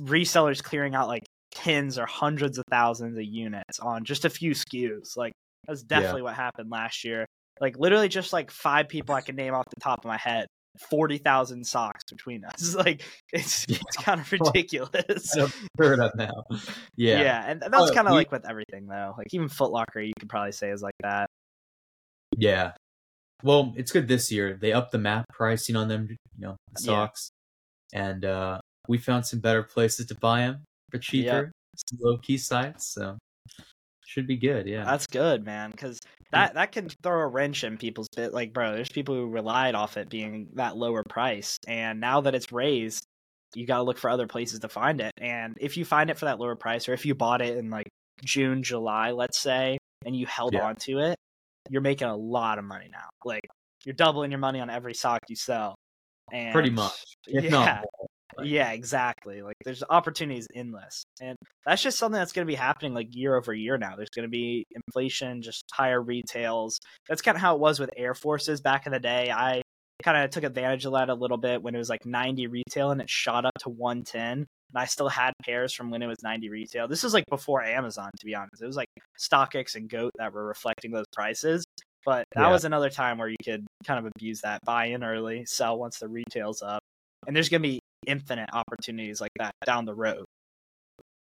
resellers clearing out like tens or hundreds of thousands of units on just a few SKUs. Like that's definitely yeah. what happened last year. Like literally just like five people I can name off the top of my head. Forty thousand socks between us. Like it's yeah. it's kind of ridiculous. heard of now. Yeah, yeah, and that's was kind of like with everything though. Like even Footlocker, you could probably say is like that. Yeah. Well, it's good this year. They upped the MAP pricing on them, you know, the socks, yeah. and uh we found some better places to buy them for cheaper, some low key sites. So should be good. Yeah, that's good, man. Because that that can throw a wrench in people's bit. Like, bro, there's people who relied off it being that lower price, and now that it's raised, you got to look for other places to find it. And if you find it for that lower price, or if you bought it in like June, July, let's say, and you held yeah. on to it, you're making a lot of money now. Like, you're doubling your money on every sock you sell. And pretty much. if yeah. Yeah, exactly. Like there's opportunities endless. And that's just something that's going to be happening like year over year now. There's going to be inflation, just higher retails. That's kind of how it was with Air Forces back in the day. I kind of took advantage of that a little bit when it was like 90 retail and it shot up to 110. And I still had pairs from when it was 90 retail. This was like before Amazon, to be honest. It was like StockX and Goat that were reflecting those prices. But that yeah. was another time where you could kind of abuse that, buy in early, sell once the retail's up. And there's going to be infinite opportunities like that down the road.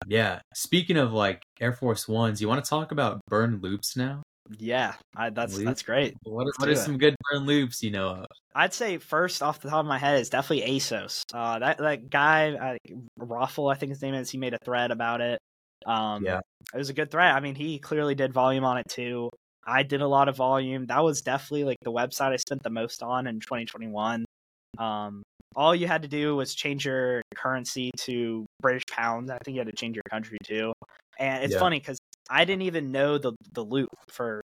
Yeah. Speaking of like Air Force Ones, you want to talk about burn loops now? Yeah, I, that's loops? that's great. What, what are some good burn loops you know of? I'd say first off the top of my head is definitely ASOS. Uh, that that guy uh, Raffle, I think his name is. He made a thread about it. Um, yeah, it was a good thread. I mean, he clearly did volume on it too. I did a lot of volume. That was definitely like the website I spent the most on in 2021. Um, all you had to do was change your currency to British pounds. I think you had to change your country too. And it's yeah. funny because I didn't even know the the loop for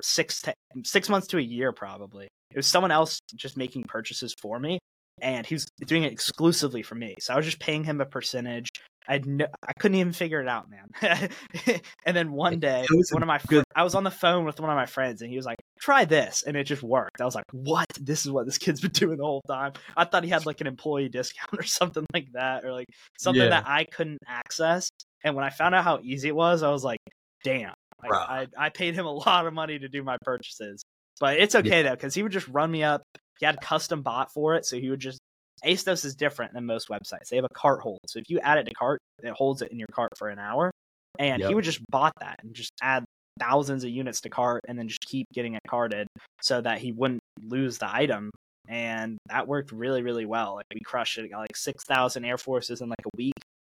six to, six months to a year probably. It was someone else just making purchases for me, and he was doing it exclusively for me. So I was just paying him a percentage. I no, I couldn't even figure it out, man. and then one day, one of my fr- I was on the phone with one of my friends, and he was like, "Try this," and it just worked. I was like, "What? This is what this kid's been doing the whole time." I thought he had like an employee discount or something like that, or like something yeah. that I couldn't access. And when I found out how easy it was, I was like, "Damn!" Like, I I paid him a lot of money to do my purchases, but it's okay yeah. though because he would just run me up he had custom bot for it, so he would just ASOS is different than most websites. They have a cart hold. So if you add it to cart, it holds it in your cart for an hour. And yep. he would just bot that and just add thousands of units to cart and then just keep getting it carted so that he wouldn't lose the item. And that worked really, really well. Like we crushed it. Got like six thousand Air Forces in like a week.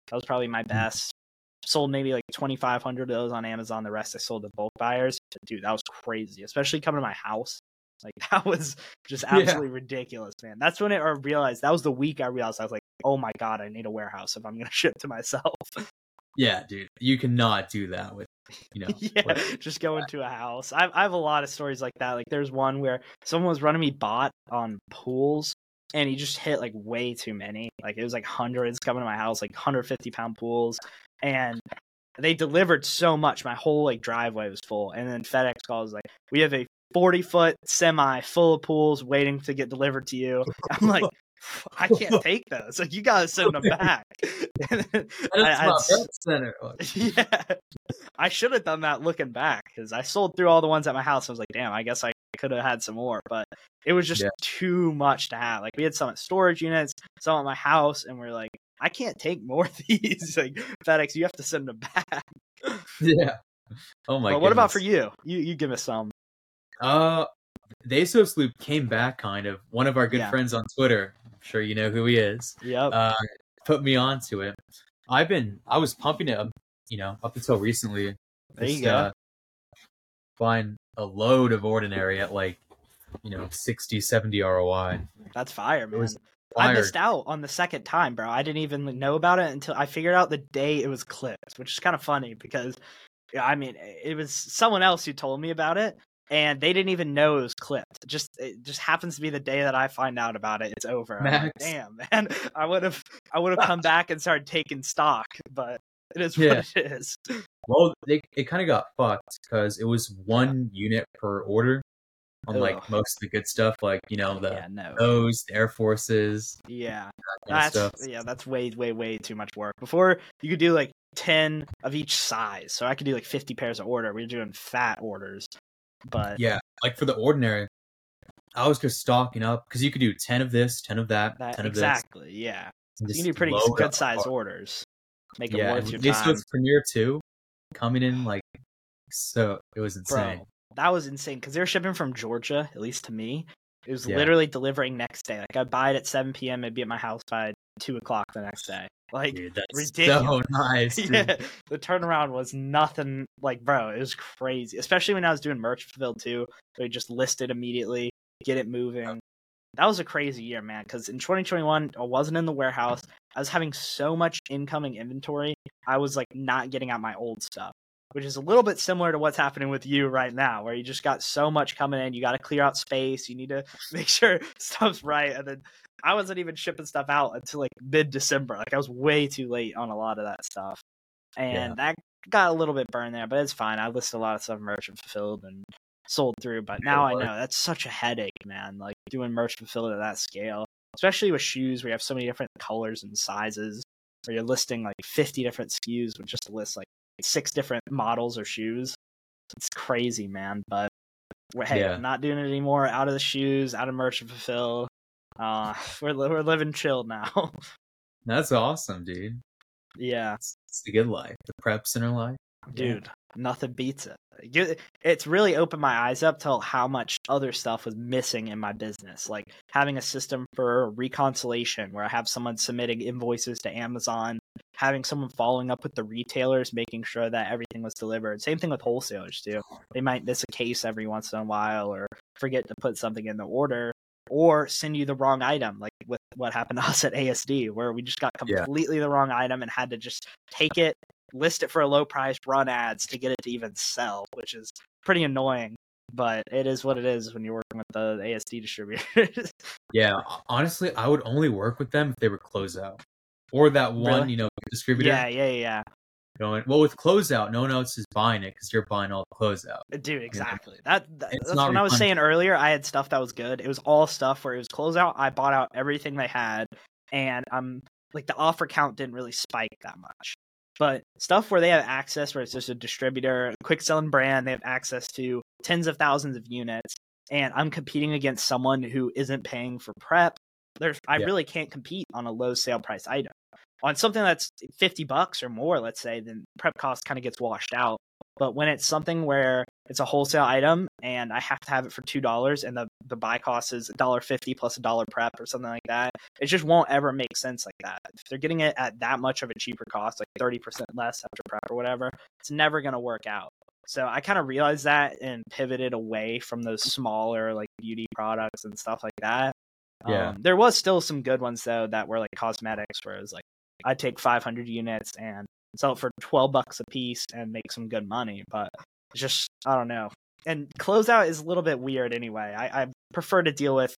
That was probably my hmm. best. Sold maybe like twenty five hundred of those on Amazon. The rest I sold to bulk buyers. Dude, that was crazy. Especially coming to my house like that was just absolutely yeah. ridiculous, man. That's when it, I realized that was the week I realized I was like, oh my god, I need a warehouse if I'm gonna ship to myself. Yeah, dude, you cannot do that with you know. yeah, just go into a house. I, I have a lot of stories like that. Like there's one where someone was running me bot on pools, and he just hit like way too many. Like it was like hundreds coming to my house, like 150 pound pools, and they delivered so much. My whole like driveway was full, and then FedEx calls like, "We have a 40 foot semi full of pools waiting to get delivered to you. I'm like, I can't take those. Like you gotta send them back. I, center. yeah, I should have done that looking back because I sold through all the ones at my house. I was like, damn, I guess I could have had some more, but it was just yeah. too much to have. Like we had some at storage units, some at my house, and we are like, I can't take more of these. like FedEx, you have to send them back. yeah. Oh my. But what about for you? You you give us some. Uh, the ASOS loop came back kind of. One of our good yeah. friends on Twitter, I'm sure you know who he is. Yep. Uh, put me onto it. I've been, I was pumping it, you know, up until recently. There just, you go. Uh, find a load of ordinary at like, you know, 60, 70 ROI. That's fire, man. I missed out on the second time, bro. I didn't even know about it until I figured out the day it was clipped, which is kind of funny because I mean, it was someone else who told me about it, and they didn't even know it was clipped. Just it just happens to be the day that I find out about it. It's over. Like, Damn, man, I would have I would have come back and started taking stock, but it is yeah. what it is. Well, they, it kind of got fucked because it was one unit per order on like most of the good stuff, like you know the yeah, no. those the Air Forces. Yeah, that that's yeah, that's way way way too much work. Before you could do like ten of each size, so I could do like fifty pairs of order. We are doing fat orders, but yeah, like for the ordinary, I was just stocking up because you could do ten of this, ten of that, that ten of this. exactly, this. yeah. You can do pretty good size orders. Make yeah, worth your this time. was Premiere two coming in like so. It was insane. Bro, that was insane because they were shipping from Georgia, at least to me. It was yeah. literally delivering next day. Like I'd buy it at 7 p.m. It'd be at my house by two o'clock the next day. Like dude, ridiculous. So nice. yeah, the turnaround was nothing. Like, bro, it was crazy. Especially when I was doing merch fulfilled too. So we just listed immediately, get it moving. That was a crazy year, man. Because in 2021, I wasn't in the warehouse. I was having so much incoming inventory. I was like not getting out my old stuff, which is a little bit similar to what's happening with you right now, where you just got so much coming in. You got to clear out space. You need to make sure stuff's right, and then I wasn't even shipping stuff out until like mid December. Like I was way too late on a lot of that stuff, and yeah. that got a little bit burned there, but it's fine. I listed a lot of stuff merchant fulfilled and sold through, but now I know that's such a headache, man. Like doing merch fulfilled at that scale, especially with shoes where you have so many different colors and sizes, where you're listing like 50 different SKUs with just a list like six different models or shoes. It's crazy, man. But hey, yeah. I'm not doing it anymore. Out of the shoes, out of merch merchant fulfill. Uh, we're we're living chill now. That's awesome, dude. Yeah, it's, it's the good life, the prep center life, dude. Yeah. Nothing beats it. It's really opened my eyes up to how much other stuff was missing in my business, like having a system for reconciliation where I have someone submitting invoices to Amazon, having someone following up with the retailers, making sure that everything was delivered. Same thing with wholesalers too. They might miss a case every once in a while or forget to put something in the order, or send you the wrong item, like with what happened to us at ASD, where we just got completely yeah. the wrong item and had to just take it, list it for a low price, run ads to get it to even sell, which is pretty annoying. But it is what it is when you're working with the ASD distributors. yeah, honestly, I would only work with them if they were closeout or that one, really? you know, distributor. Yeah, yeah, yeah. Going well with closeout, no one else is buying it because you're buying all the closeout. Uh, dude, exactly. You know? That, that that's what I was saying earlier. I had stuff that was good. It was all stuff where it was closeout. I bought out everything they had, and I'm like the offer count didn't really spike that much. But stuff where they have access, where it's just a distributor, a quick selling brand, they have access to tens of thousands of units, and I'm competing against someone who isn't paying for prep. There's, I yeah. really can't compete on a low sale price item on something that's 50 bucks or more, let's say, then prep cost kind of gets washed out. But when it's something where it's a wholesale item and I have to have it for two dollars and the, the buy cost is a dollar fifty plus a dollar prep or something like that, it just won't ever make sense like that. If they're getting it at that much of a cheaper cost, like thirty percent less after prep or whatever, it's never gonna work out. So I kind of realized that and pivoted away from those smaller like beauty products and stuff like that. Yeah. Um, there was still some good ones though that were like cosmetics, where it was like I take 500 units and sell it for 12 bucks a piece and make some good money. But just, I don't know. And closeout is a little bit weird anyway. I, I prefer to deal with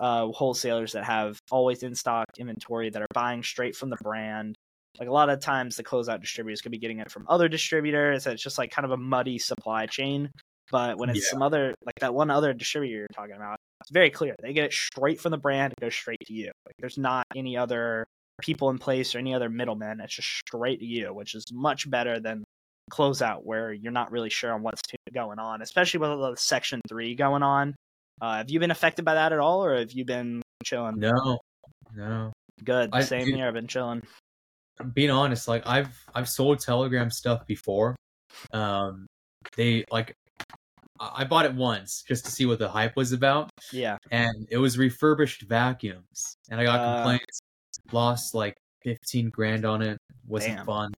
uh, wholesalers that have always in stock inventory that are buying straight from the brand. Like a lot of times, the closeout distributors could be getting it from other distributors. It's just like kind of a muddy supply chain. But when it's yeah. some other, like that one other distributor you're talking about, it's very clear. They get it straight from the brand, it goes straight to you. Like there's not any other people in place or any other middlemen. It's just straight to you, which is much better than closeout where you're not really sure on what's going on, especially with the section three going on. Uh, have you been affected by that at all, or have you been chilling? No, no. Good. I, Same here. I've been chilling. Being honest, like I've I've sold Telegram stuff before. Um, they like I bought it once just to see what the hype was about. Yeah. And it was refurbished vacuums, and I got uh, complaints lost like 15 grand on it. Wasn't damn. fun.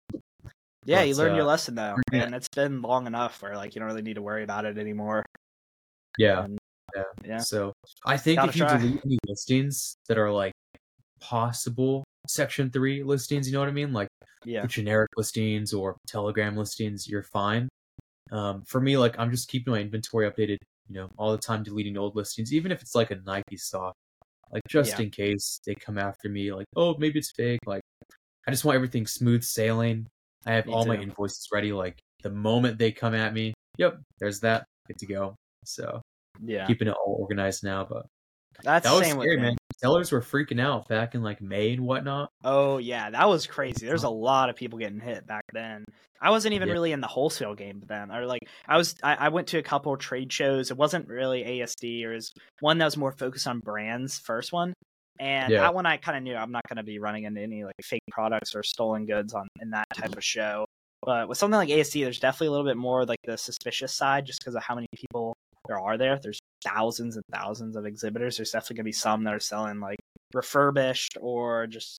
Yeah, but, you learned uh, your lesson though, yeah. and it's been long enough where like you don't really need to worry about it anymore. Yeah, and, yeah, yeah. So I think Gotta if you try. delete any listings that are like possible Section Three listings, you know what I mean, like yeah. generic listings or Telegram listings, you're fine. Um, for me, like I'm just keeping my inventory updated, you know, all the time, deleting old listings, even if it's like a Nike stock like just yeah. in case they come after me like oh maybe it's fake like i just want everything smooth sailing. I have me all too. my invoices ready like the moment they come at me yep there's that good to go. So yeah. keeping it all organized now but that's that was scary man sellers were freaking out back in like may and whatnot oh yeah that was crazy there's a uh-huh. lot of people getting hit back then I wasn't even yeah. really in the wholesale game then. Or like I was, I, I, went to a couple trade shows. It wasn't really ASD, or was one that was more focused on brands. First one, and yeah. that one I kind of knew I'm not going to be running into any like fake products or stolen goods on in that type of show. But with something like ASD, there's definitely a little bit more like the suspicious side, just because of how many people there are there. There's thousands and thousands of exhibitors. There's definitely going to be some that are selling like refurbished or just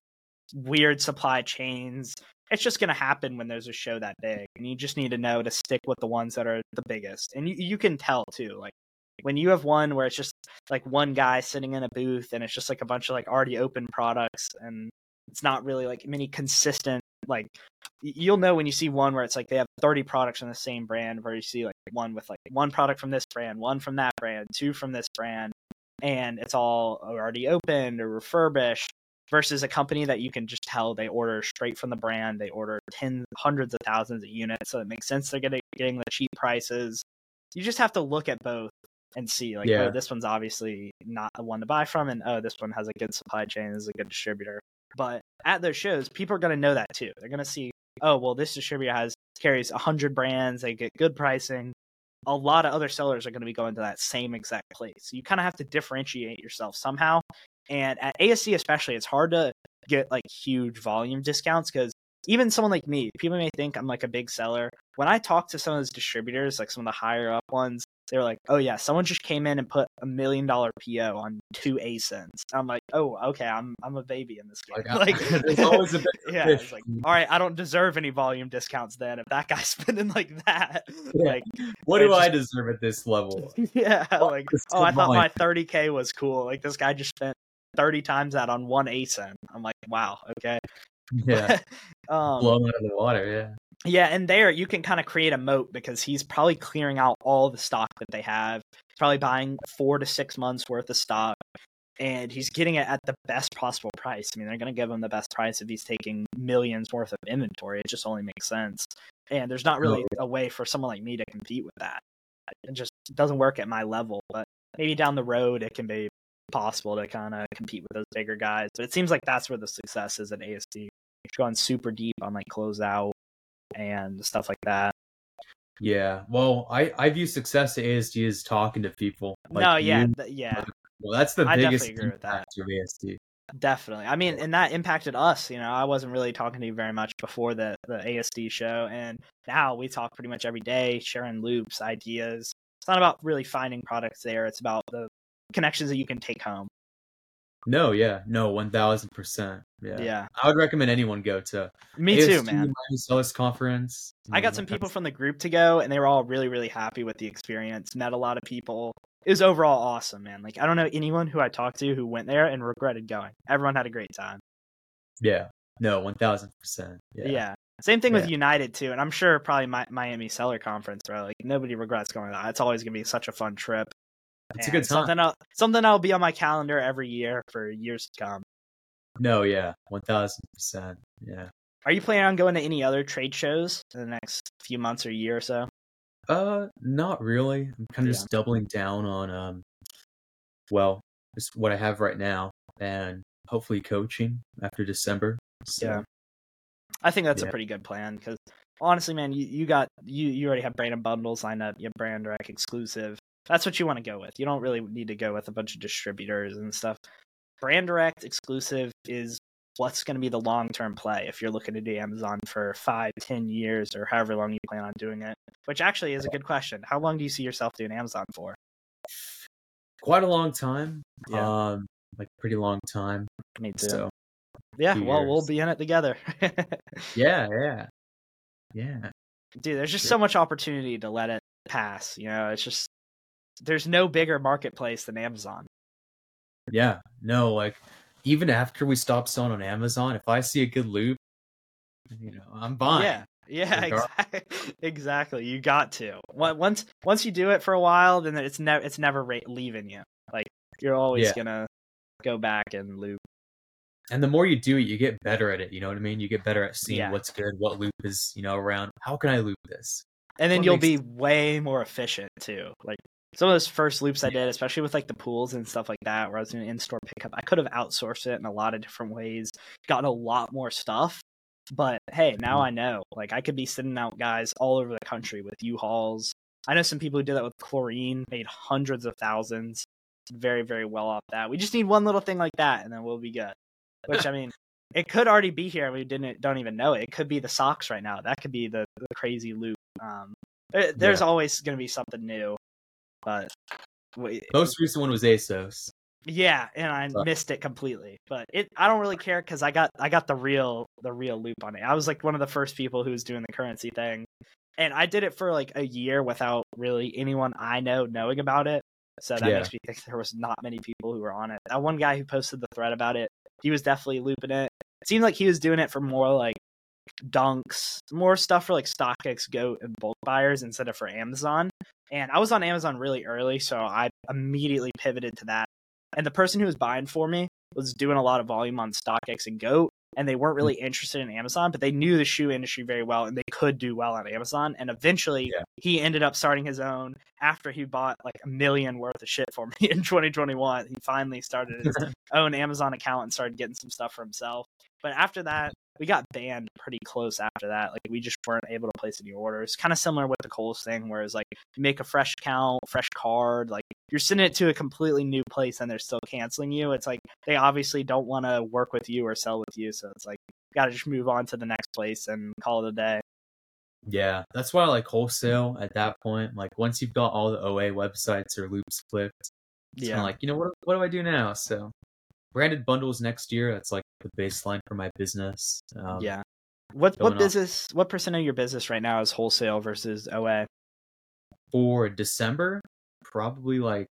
weird supply chains it's just going to happen when there's a show that big and you just need to know to stick with the ones that are the biggest and you, you can tell too like when you have one where it's just like one guy sitting in a booth and it's just like a bunch of like already open products and it's not really like many consistent like you'll know when you see one where it's like they have 30 products from the same brand where you see like one with like one product from this brand one from that brand two from this brand and it's all already opened or refurbished versus a company that you can just tell they order straight from the brand. They order tens, hundreds of thousands of units, so it makes sense they're getting getting the cheap prices. You just have to look at both and see like, oh, yeah. oh, this one's obviously not the one to buy from, and oh, this one has a good supply chain, is a good distributor. But at those shows, people are going to know that too. They're going to see, oh, well, this distributor has carries hundred brands. They get good pricing. A lot of other sellers are going to be going to that same exact place. So you kind of have to differentiate yourself somehow and at ASD, especially, it's hard to get like huge volume discounts because even someone like me, people may think I'm like a big seller. When I talk to some of those distributors, like some of the higher up ones, they were like, "Oh yeah, someone just came in and put a million dollar PO on two ASINs." I'm like, "Oh, okay, I'm I'm a baby in this game." Like, like there's always a bit. yeah, it's like, all right, I don't deserve any volume discounts then if that guy's spending like that. Yeah. Like, what do just, I deserve at this level? Yeah, like, oh, I thought my 30k was cool. Like this guy just spent 30 times that on one ASIN. I'm like, wow, okay. Yeah. um, Blow him out of the water, yeah. Yeah, and there you can kind of create a moat because he's probably clearing out all the stock that they have. He's probably buying four to six months worth of stock, and he's getting it at the best possible price. I mean, they're going to give him the best price if he's taking millions worth of inventory. It just only makes sense. And there's not really a way for someone like me to compete with that. It just doesn't work at my level, but maybe down the road it can be possible to kind of compete with those bigger guys. But it seems like that's where the success is at ASD. Going super deep on like closeout and stuff like that. Yeah, well, I I view success at ASD as talking to people. Like no, yeah, you, th- yeah. Well, that's the I biggest agree with that. of ASD. Definitely. I mean, and that impacted us. You know, I wasn't really talking to you very much before the the ASD show, and now we talk pretty much every day, sharing loops, ideas. It's not about really finding products there. It's about the connections that you can take home. No, yeah, no, one thousand percent. Yeah, yeah. I would recommend anyone go to. Me too, man. Solace conference. I got mm, some people from the group to go, and they were all really, really happy with the experience. Met a lot of people. It was overall awesome, man. Like I don't know anyone who I talked to who went there and regretted going. Everyone had a great time. Yeah. No, one thousand percent. Yeah. Same thing yeah. with United too, and I'm sure probably my, Miami Seller Conference, right? Like nobody regrets going to that. It's always gonna be such a fun trip. It's a good time. Something I'll, something I'll be on my calendar every year for years to come. No, yeah, one thousand percent. Yeah. Are you planning on going to any other trade shows in the next few months or year or so? Uh, not really. I'm kind of yeah. just doubling down on um, well, just what I have right now, and hopefully coaching after December. So, yeah. I think that's yeah. a pretty good plan because honestly, man, you, you got you you already have branded bundles lined up. You have brand direct exclusive. That's what you want to go with. You don't really need to go with a bunch of distributors and stuff. Brand direct exclusive is what's going to be the long term play if you're looking to do Amazon for five, ten years, or however long you plan on doing it. Which actually is a good question. How long do you see yourself doing Amazon for? Quite a long time. Yeah. Um, like pretty long time. Me too. So, yeah. Well, years. we'll be in it together. yeah. Yeah. Yeah. Dude, there's just so much opportunity to let it pass. You know, it's just there's no bigger marketplace than Amazon. Yeah, no, like even after we stop selling on Amazon, if I see a good loop, you know, I'm buying. Yeah, yeah, exactly. exactly. You got to once once you do it for a while, then it's never it's never ra- leaving you. Like you're always yeah. gonna go back and loop. And the more you do it, you get better at it. You know what I mean? You get better at seeing yeah. what's good, what loop is you know around. How can I loop this? And then what you'll be way more efficient too. Like some of those first loops I did, especially with like the pools and stuff like that, where I was doing in store pickup, I could have outsourced it in a lot of different ways, gotten a lot more stuff. But hey, now mm-hmm. I know. Like I could be sending out guys all over the country with U-Hauls. I know some people who did that with chlorine, made hundreds of thousands. Very, very well off that. We just need one little thing like that, and then we'll be good. Which I mean, it could already be here. We didn't don't even know it. It could be the socks right now. That could be the, the crazy loop. Um, there's yeah. always going to be something new. But wait, most recent one was ASOS. Yeah, and I but. missed it completely. But it I don't really care because I got I got the real the real loop on it. I was like one of the first people who was doing the currency thing. And I did it for like a year without really anyone I know knowing about it. So that yeah. makes me think there was not many people who were on it. That one guy who posted the thread about it, he was definitely looping it. It seemed like he was doing it for more like dunks, more stuff for like StockX, Goat, and bulk buyers instead of for Amazon. And I was on Amazon really early, so I immediately pivoted to that. And the person who was buying for me was doing a lot of volume on StockX and Goat, and they weren't really interested in Amazon, but they knew the shoe industry very well and they could do well on Amazon. And eventually yeah. he ended up starting his own after he bought like a million worth of shit for me in 2021. He finally started his own Amazon account and started getting some stuff for himself. But after that, we got banned pretty close after that. Like we just weren't able to place any orders. Kind of similar with the Kohl's thing, whereas like you make a fresh account, fresh card, like you're sending it to a completely new place and they're still canceling you. It's like they obviously don't want to work with you or sell with you, so it's like got to just move on to the next place and call it a day. Yeah, that's why I like wholesale at that point. Like once you've got all the OA websites or loops flipped, it's yeah. like, you know, what what do I do now? So branded bundles next year, that's like the baseline for my business. Um, yeah. What what business what percent of your business right now is wholesale versus OA? For December, probably like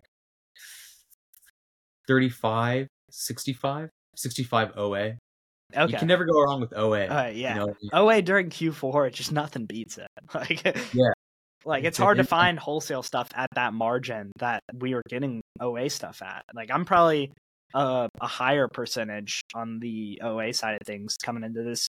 35, 65, 65 OA. Okay. You can never go wrong with OA. Uh, yeah. You know? OA during Q4, just nothing beats it. Like Yeah. Like it's hard to find wholesale stuff at that margin that we are getting OA stuff at. Like I'm probably a, a higher percentage on the OA side of things coming into this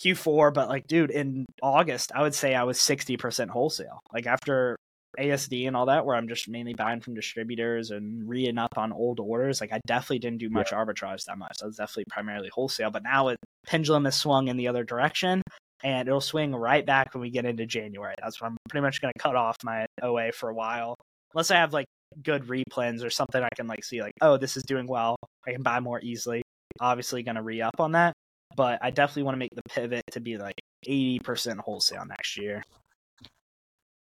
Q4, but like, dude, in August, I would say I was 60% wholesale. Like after ASD and all that, where I'm just mainly buying from distributors and reading up on old orders. Like I definitely didn't do much yeah. arbitrage that much. I was definitely primarily wholesale. But now it pendulum has swung in the other direction, and it'll swing right back when we get into January. That's when I'm pretty much going to cut off my OA for a while, unless I have like good replens or something I can like see like, oh, this is doing well. I can buy more easily. Obviously, to re up on that, but I definitely want to make the pivot to be like 80% wholesale next year.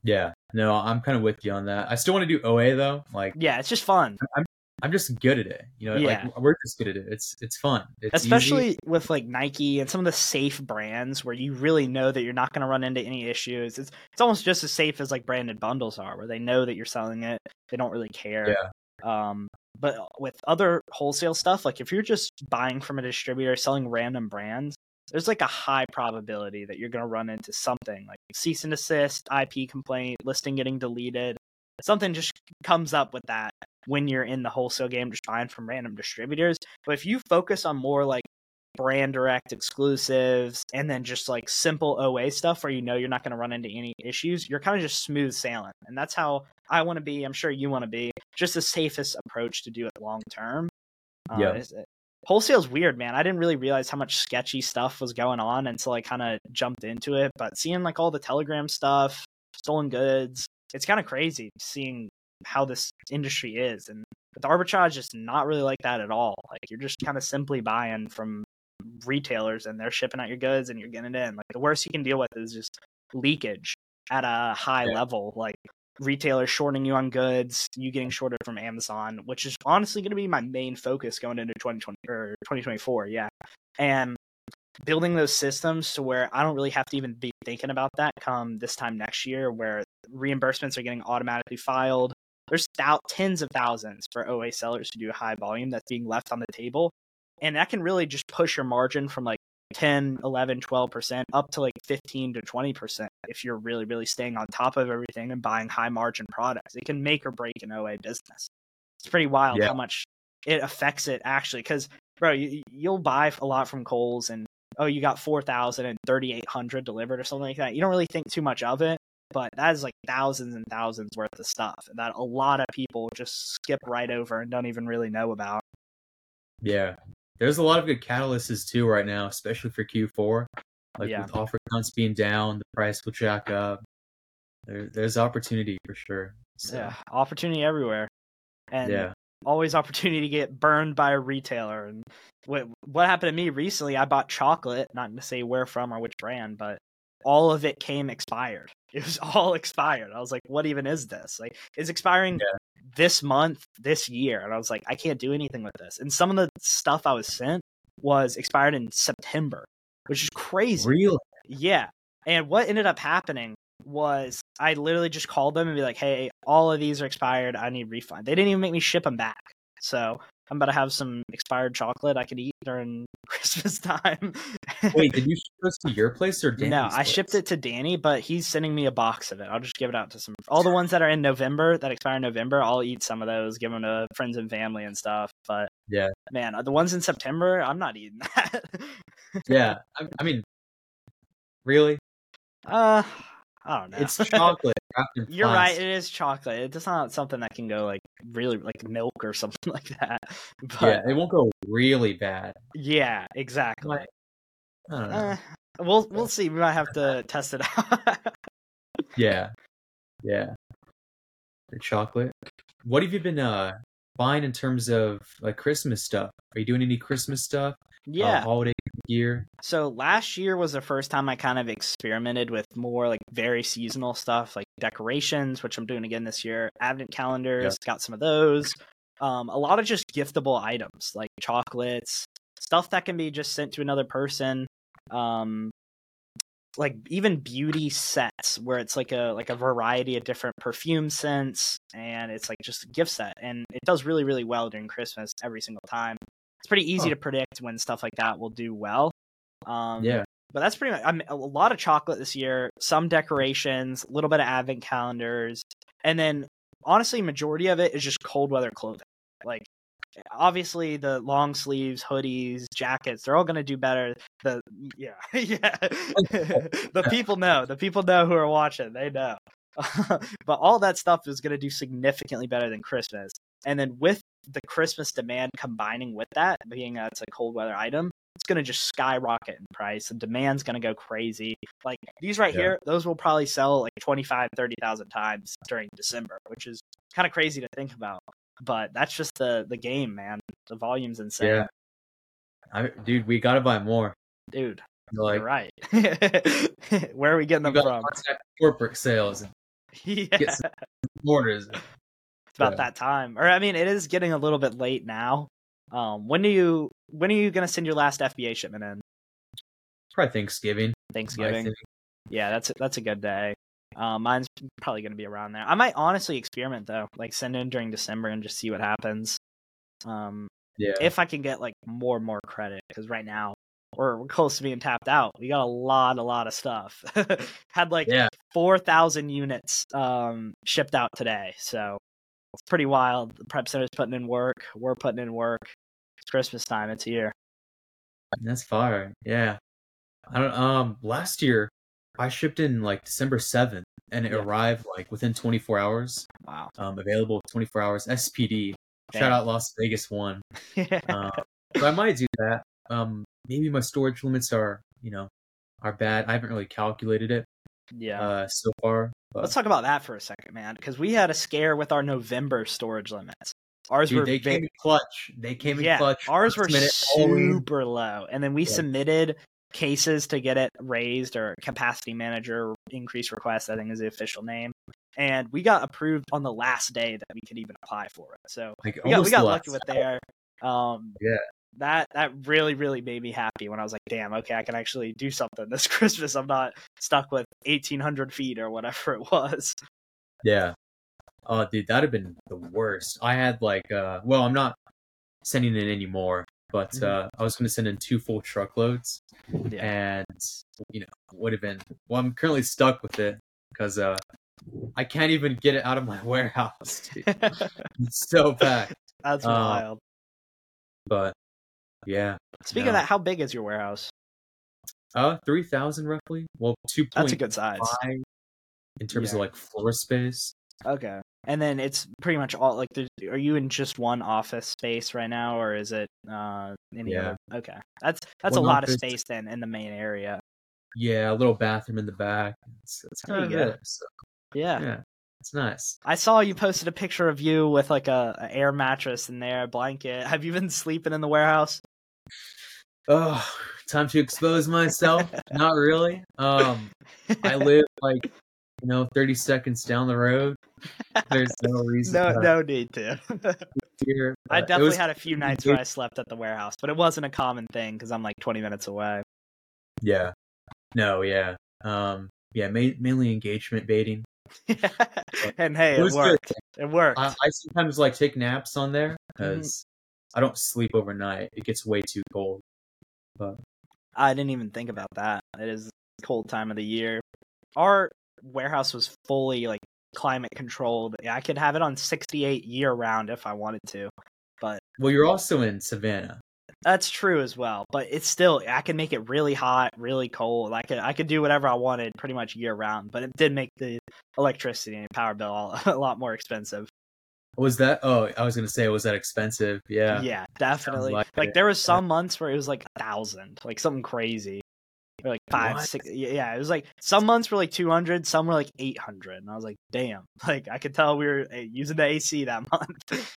Yeah, no, I'm kind of with you on that. I still want to do OA though. Like, yeah, it's just fun. I'm I'm just good at it. You know, yeah. like we're just good at it. It's it's fun. It's Especially easy. with like Nike and some of the safe brands where you really know that you're not going to run into any issues. It's it's almost just as safe as like branded bundles are, where they know that you're selling it. They don't really care. Yeah. Um, but with other wholesale stuff, like if you're just buying from a distributor selling random brands, there's like a high probability that you're going to run into something like cease and desist, IP complaint, listing getting deleted. Something just comes up with that when you're in the wholesale game, just buying from random distributors. But if you focus on more like brand direct exclusives and then just like simple OA stuff where you know you're not going to run into any issues, you're kind of just smooth sailing. And that's how I want to be. I'm sure you want to be. Just the safest approach to do it long term. Uh, yeah wholesale's weird, man. I didn't really realize how much sketchy stuff was going on until I kind of jumped into it. But seeing like all the Telegram stuff, stolen goods, it's kind of crazy seeing how this industry is. And with arbitrage, it's not really like that at all. Like you're just kind of simply buying from retailers and they're shipping out your goods and you're getting it in. Like the worst you can deal with is just leakage at a high yeah. level. Like retailers shorting you on goods, you getting shorted from Amazon, which is honestly going to be my main focus going into 2020 or 2024. Yeah. And building those systems to where I don't really have to even be thinking about that come this time next year, where reimbursements are getting automatically filed. There's th- tens of thousands for OA sellers to do a high volume that's being left on the table. And that can really just push your margin from like 10, 11, 12% up to like 15 to 20% if you're really, really staying on top of everything and buying high margin products. It can make or break an OA business. It's pretty wild yeah. how much it affects it actually. Because, bro, you, you'll buy a lot from Kohl's and, oh, you got 4,000 and 3,800 delivered or something like that. You don't really think too much of it. But that is like thousands and thousands worth of stuff that a lot of people just skip right over and don't even really know about. Yeah, there's a lot of good catalysts too right now, especially for Q4. Like yeah. with offer counts being down, the price will jack up. There, there's opportunity for sure. So. Yeah, opportunity everywhere, and yeah. always opportunity to get burned by a retailer. And what what happened to me recently? I bought chocolate, not to say where from or which brand, but all of it came expired. It was all expired. I was like, what even is this? Like, it's expiring yeah this month, this year. And I was like, I can't do anything with this. And some of the stuff I was sent was expired in September, which is crazy. Really? Yeah. And what ended up happening was I literally just called them and be like, hey, all of these are expired. I need refund. They didn't even make me ship them back. So I'm about to have some expired chocolate I could eat during Christmas time. Wait, did you ship this to your place or Danny's No, I place? shipped it to Danny, but he's sending me a box of it. I'll just give it out to some. All the ones that are in November that expire in November, I'll eat some of those, give them to friends and family and stuff. But yeah, man, the ones in September, I'm not eating that. yeah, I, I mean, really? Uh, I don't know. It's chocolate. You're right. It is chocolate. It's not something that can go like really like milk or something like that. But, yeah, it won't go really bad. Yeah, exactly. Uh, we'll we'll see. We might have to test it out. yeah, yeah. The chocolate. What have you been uh buying in terms of like Christmas stuff? Are you doing any Christmas stuff? Yeah uh, holiday gear. So last year was the first time I kind of experimented with more like very seasonal stuff, like decorations, which I'm doing again this year. Advent calendars, got some of those. Um, a lot of just giftable items like chocolates, stuff that can be just sent to another person. Um, like even beauty sets where it's like a like a variety of different perfume scents and it's like just a gift set and it does really really well during christmas every single time it's pretty easy oh. to predict when stuff like that will do well um yeah but that's pretty much I mean, a lot of chocolate this year some decorations a little bit of advent calendars and then honestly majority of it is just cold weather clothing like obviously the long sleeves, hoodies, jackets, they're all going to do better. The yeah, yeah. the people know. The people know who are watching. They know. but all that stuff is going to do significantly better than Christmas. And then with the Christmas demand combining with that, being a, it's a cold weather item, it's going to just skyrocket in price. The demand's going to go crazy. Like these right yeah. here, those will probably sell like 25, 30,000 times during December, which is kind of crazy to think about. But that's just the the game, man. The volume's insane. Yeah. I, dude, we gotta buy more. Dude, like, you're right. Where are we getting them from? Corporate sales. yeah. Get some orders. It's about yeah. that time. Or I mean, it is getting a little bit late now. Um, when do you when are you gonna send your last FBA shipment in? Probably Thanksgiving. Thanksgiving. Yeah, that's that's a good day. Uh, mine's probably going to be around there. I might honestly experiment though, like send in during December and just see what happens. Um, yeah. If I can get like more and more credit, because right now we're, we're close to being tapped out. We got a lot, a lot of stuff. Had like yeah. four thousand units um, shipped out today, so it's pretty wild. The prep center's putting in work. We're putting in work. It's Christmas time. It's here. That's fire. Yeah. I don't. Um, last year I shipped in like December 7th and it yeah. arrived like within 24 hours. Wow. Um, available 24 hours. SPD. Damn. Shout out Las Vegas one. uh, so I might do that. Um, maybe my storage limits are, you know, are bad. I haven't really calculated it. Yeah. Uh, so far. But... Let's talk about that for a second, man, because we had a scare with our November storage limits. Ours Dude, were they came in clutch. They came in clutch. Ours were super low, and then we yeah. submitted cases to get it raised or capacity manager increase request, I think is the official name. And we got approved on the last day that we could even apply for it. So like we got, we got lucky with there. Um, yeah. That that really really made me happy when I was like, damn, okay, I can actually do something this Christmas. I'm not stuck with 1,800 feet or whatever it was. Yeah. Oh, dude, that'd have been the worst. I had like, uh, well, I'm not sending it anymore, but mm-hmm. uh, I was going to send in two full truckloads, yeah. and you know would have been. Well, I'm currently stuck with it because uh, I can't even get it out of my warehouse. it's so packed. That's um, wild. But yeah. Speaking no. of that, how big is your warehouse? Uh, three thousand roughly. Well, two. That's a good size. In terms yeah. of like floor space. Okay. And then it's pretty much all like. Are you in just one office space right now, or is it uh any yeah. other? Okay, that's that's one a lot office. of space then in the main area. Yeah, a little bathroom in the back. It's, it's kind of good. So, yeah. yeah, it's nice. I saw you posted a picture of you with like a, a air mattress in there, a blanket. Have you been sleeping in the warehouse? Oh, time to expose myself. Not really. Um, I live like you know, 30 seconds down the road. There's no reason. no, no need to. Here, I definitely was, had a few nights where I slept at the warehouse, but it wasn't a common thing because I'm like 20 minutes away. Yeah. No, yeah. Um, yeah, ma- mainly engagement baiting. and hey, it, it worked. Good. It worked. I, I, sometimes like take naps on there because mm-hmm. I don't sleep overnight. It gets way too cold. But I didn't even think about that. It is cold time of the year. Our warehouse was fully like climate controlled. I could have it on 68 year round if I wanted to. But well, you're also in Savannah. That's true as well, but it's still I can make it really hot, really cold. I could I could do whatever I wanted pretty much year round, but it did make the electricity and power bill all, a lot more expensive. Was that? Oh, I was gonna say, was that expensive? Yeah, yeah, definitely. Like, like there was some months where it was like a thousand, like something crazy or like five, what? six. Yeah, it was like some months were like 200, some were like 800. And I was like, damn. Like, I could tell we were eh, using the AC that month.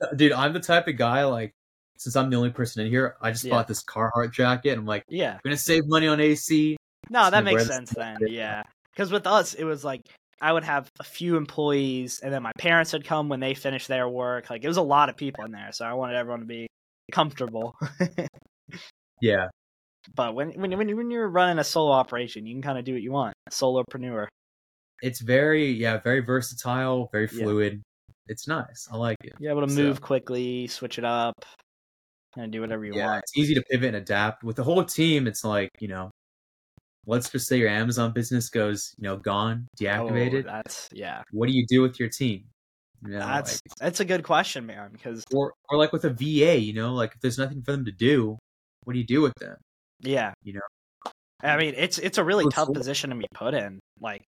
Uh, dude, I'm the type of guy, like, since I'm the only person in here, I just yeah. bought this Carhartt jacket. I'm like, yeah, I'm gonna save money on AC. No, that makes sense then. Yeah, because with us, it was like I would have a few employees, and then my parents would come when they finished their work. Like it was a lot of people in there, so I wanted everyone to be comfortable. yeah, but when when when when you're running a solo operation, you can kind of do what you want. Solopreneur. It's very yeah, very versatile, very fluid. Yeah. It's nice. I like it. You're able to so. move quickly, switch it up, and do whatever you want. yeah, want. It's easy to pivot and adapt. With the whole team, it's like, you know, let's just say your Amazon business goes, you know, gone, oh, deactivated. Oh, that's yeah. What do you do with your team? You know, that's like, that's a good question, man. Because or or like with a VA, you know, like if there's nothing for them to do, what do you do with them? Yeah, you know. I mean, it's it's a really tough position to be put in. Like,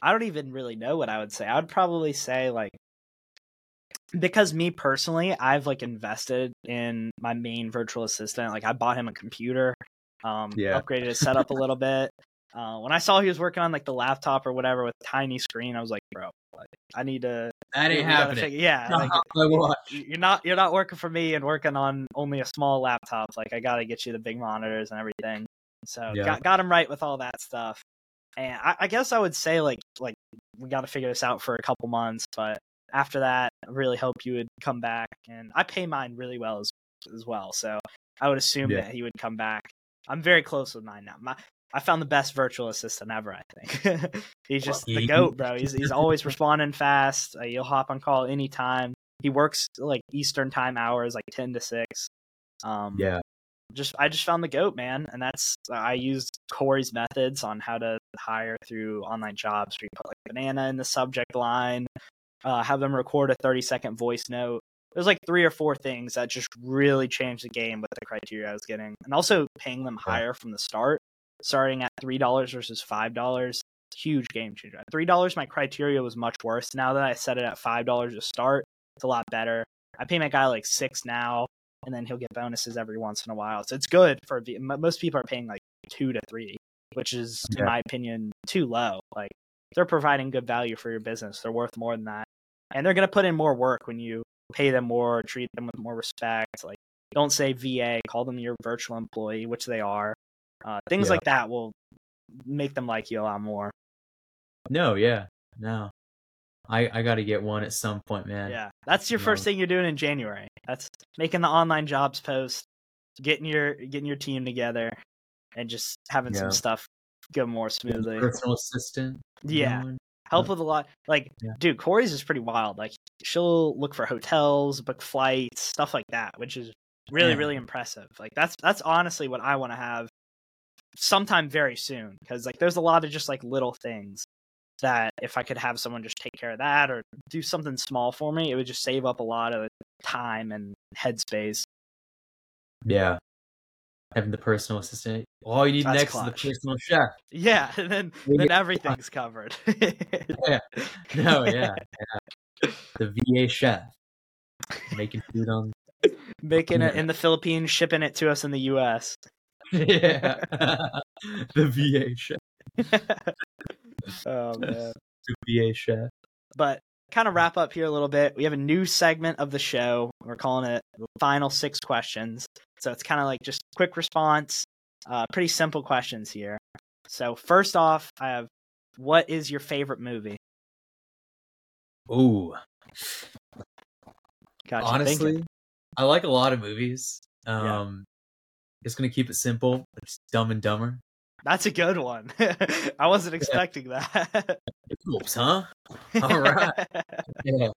I don't even really know what I would say. I would probably say like because me personally, I've like invested in my main virtual assistant. Like I bought him a computer, um, yeah. upgraded his setup a little bit. Uh, when I saw he was working on like the laptop or whatever with tiny screen, I was like, bro, like, I need to. That ain't happening. Figure, yeah, like, you're not you're not working for me and working on only a small laptop. Like I got to get you the big monitors and everything. So yeah. got got him right with all that stuff. And I, I guess I would say like like we got to figure this out for a couple months, but after that, I really hope you would come back. And I pay mine really well as as well, so I would assume yeah. that he would come back. I'm very close with mine now. My, I found the best virtual assistant ever. I think he's just the goat, bro. He's he's always responding fast. Uh, you'll hop on call anytime. He works like Eastern time hours, like ten to six. Um, yeah. Just I just found the goat, man, and that's I used Corey's methods on how to hire through online jobs. Where you put like banana in the subject line, uh, have them record a 30 second voice note. There's like three or four things that just really changed the game with the criteria I was getting, and also paying them higher from the start, starting at three dollars versus five dollars. Huge game changer. At three dollars, my criteria was much worse. Now that I set it at five dollars to start, it's a lot better. I pay my guy like six now, and then he'll get bonuses every once in a while. So it's good for most people are paying like two to three, which is, yeah. in my opinion, too low. Like they're providing good value for your business. They're worth more than that and they're going to put in more work when you pay them more, treat them with more respect. Like, don't say VA, call them your virtual employee, which they are. Uh, things yeah. like that will make them like you a lot more. No, yeah, no. I I got to get one at some point, man. Yeah, that's your first thing you're doing in January. That's making the online jobs post, getting your getting your team together, and just having yeah. some stuff go more smoothly. Personal assistant. Yeah, help with a lot. Like, yeah. dude, Corey's is pretty wild. Like, she'll look for hotels, book flights, stuff like that, which is really, yeah. really impressive. Like, that's that's honestly what I want to have sometime very soon because like there's a lot of just like little things that if I could have someone just take care of that or do something small for me, it would just save up a lot of time and headspace. Yeah, having the personal assistant. All you need That's next clutch. is the personal chef. Yeah, and then then everything's covered. yeah. No, yeah, yeah. The VA chef making food on making it in the Philippines, shipping it to us in the US. Yeah. the VA chef. oh man. The VA chef. But kind of wrap up here a little bit. We have a new segment of the show. We're calling it Final Six Questions. So it's kind of like just quick response, uh, pretty simple questions here. So first off, I have, what is your favorite movie? Ooh. Gotcha. Honestly. I like a lot of movies. Um, yeah. Just gonna keep it simple. It's Dumb and Dumber. That's a good one. I wasn't expecting that. Oops, huh? All right. yeah.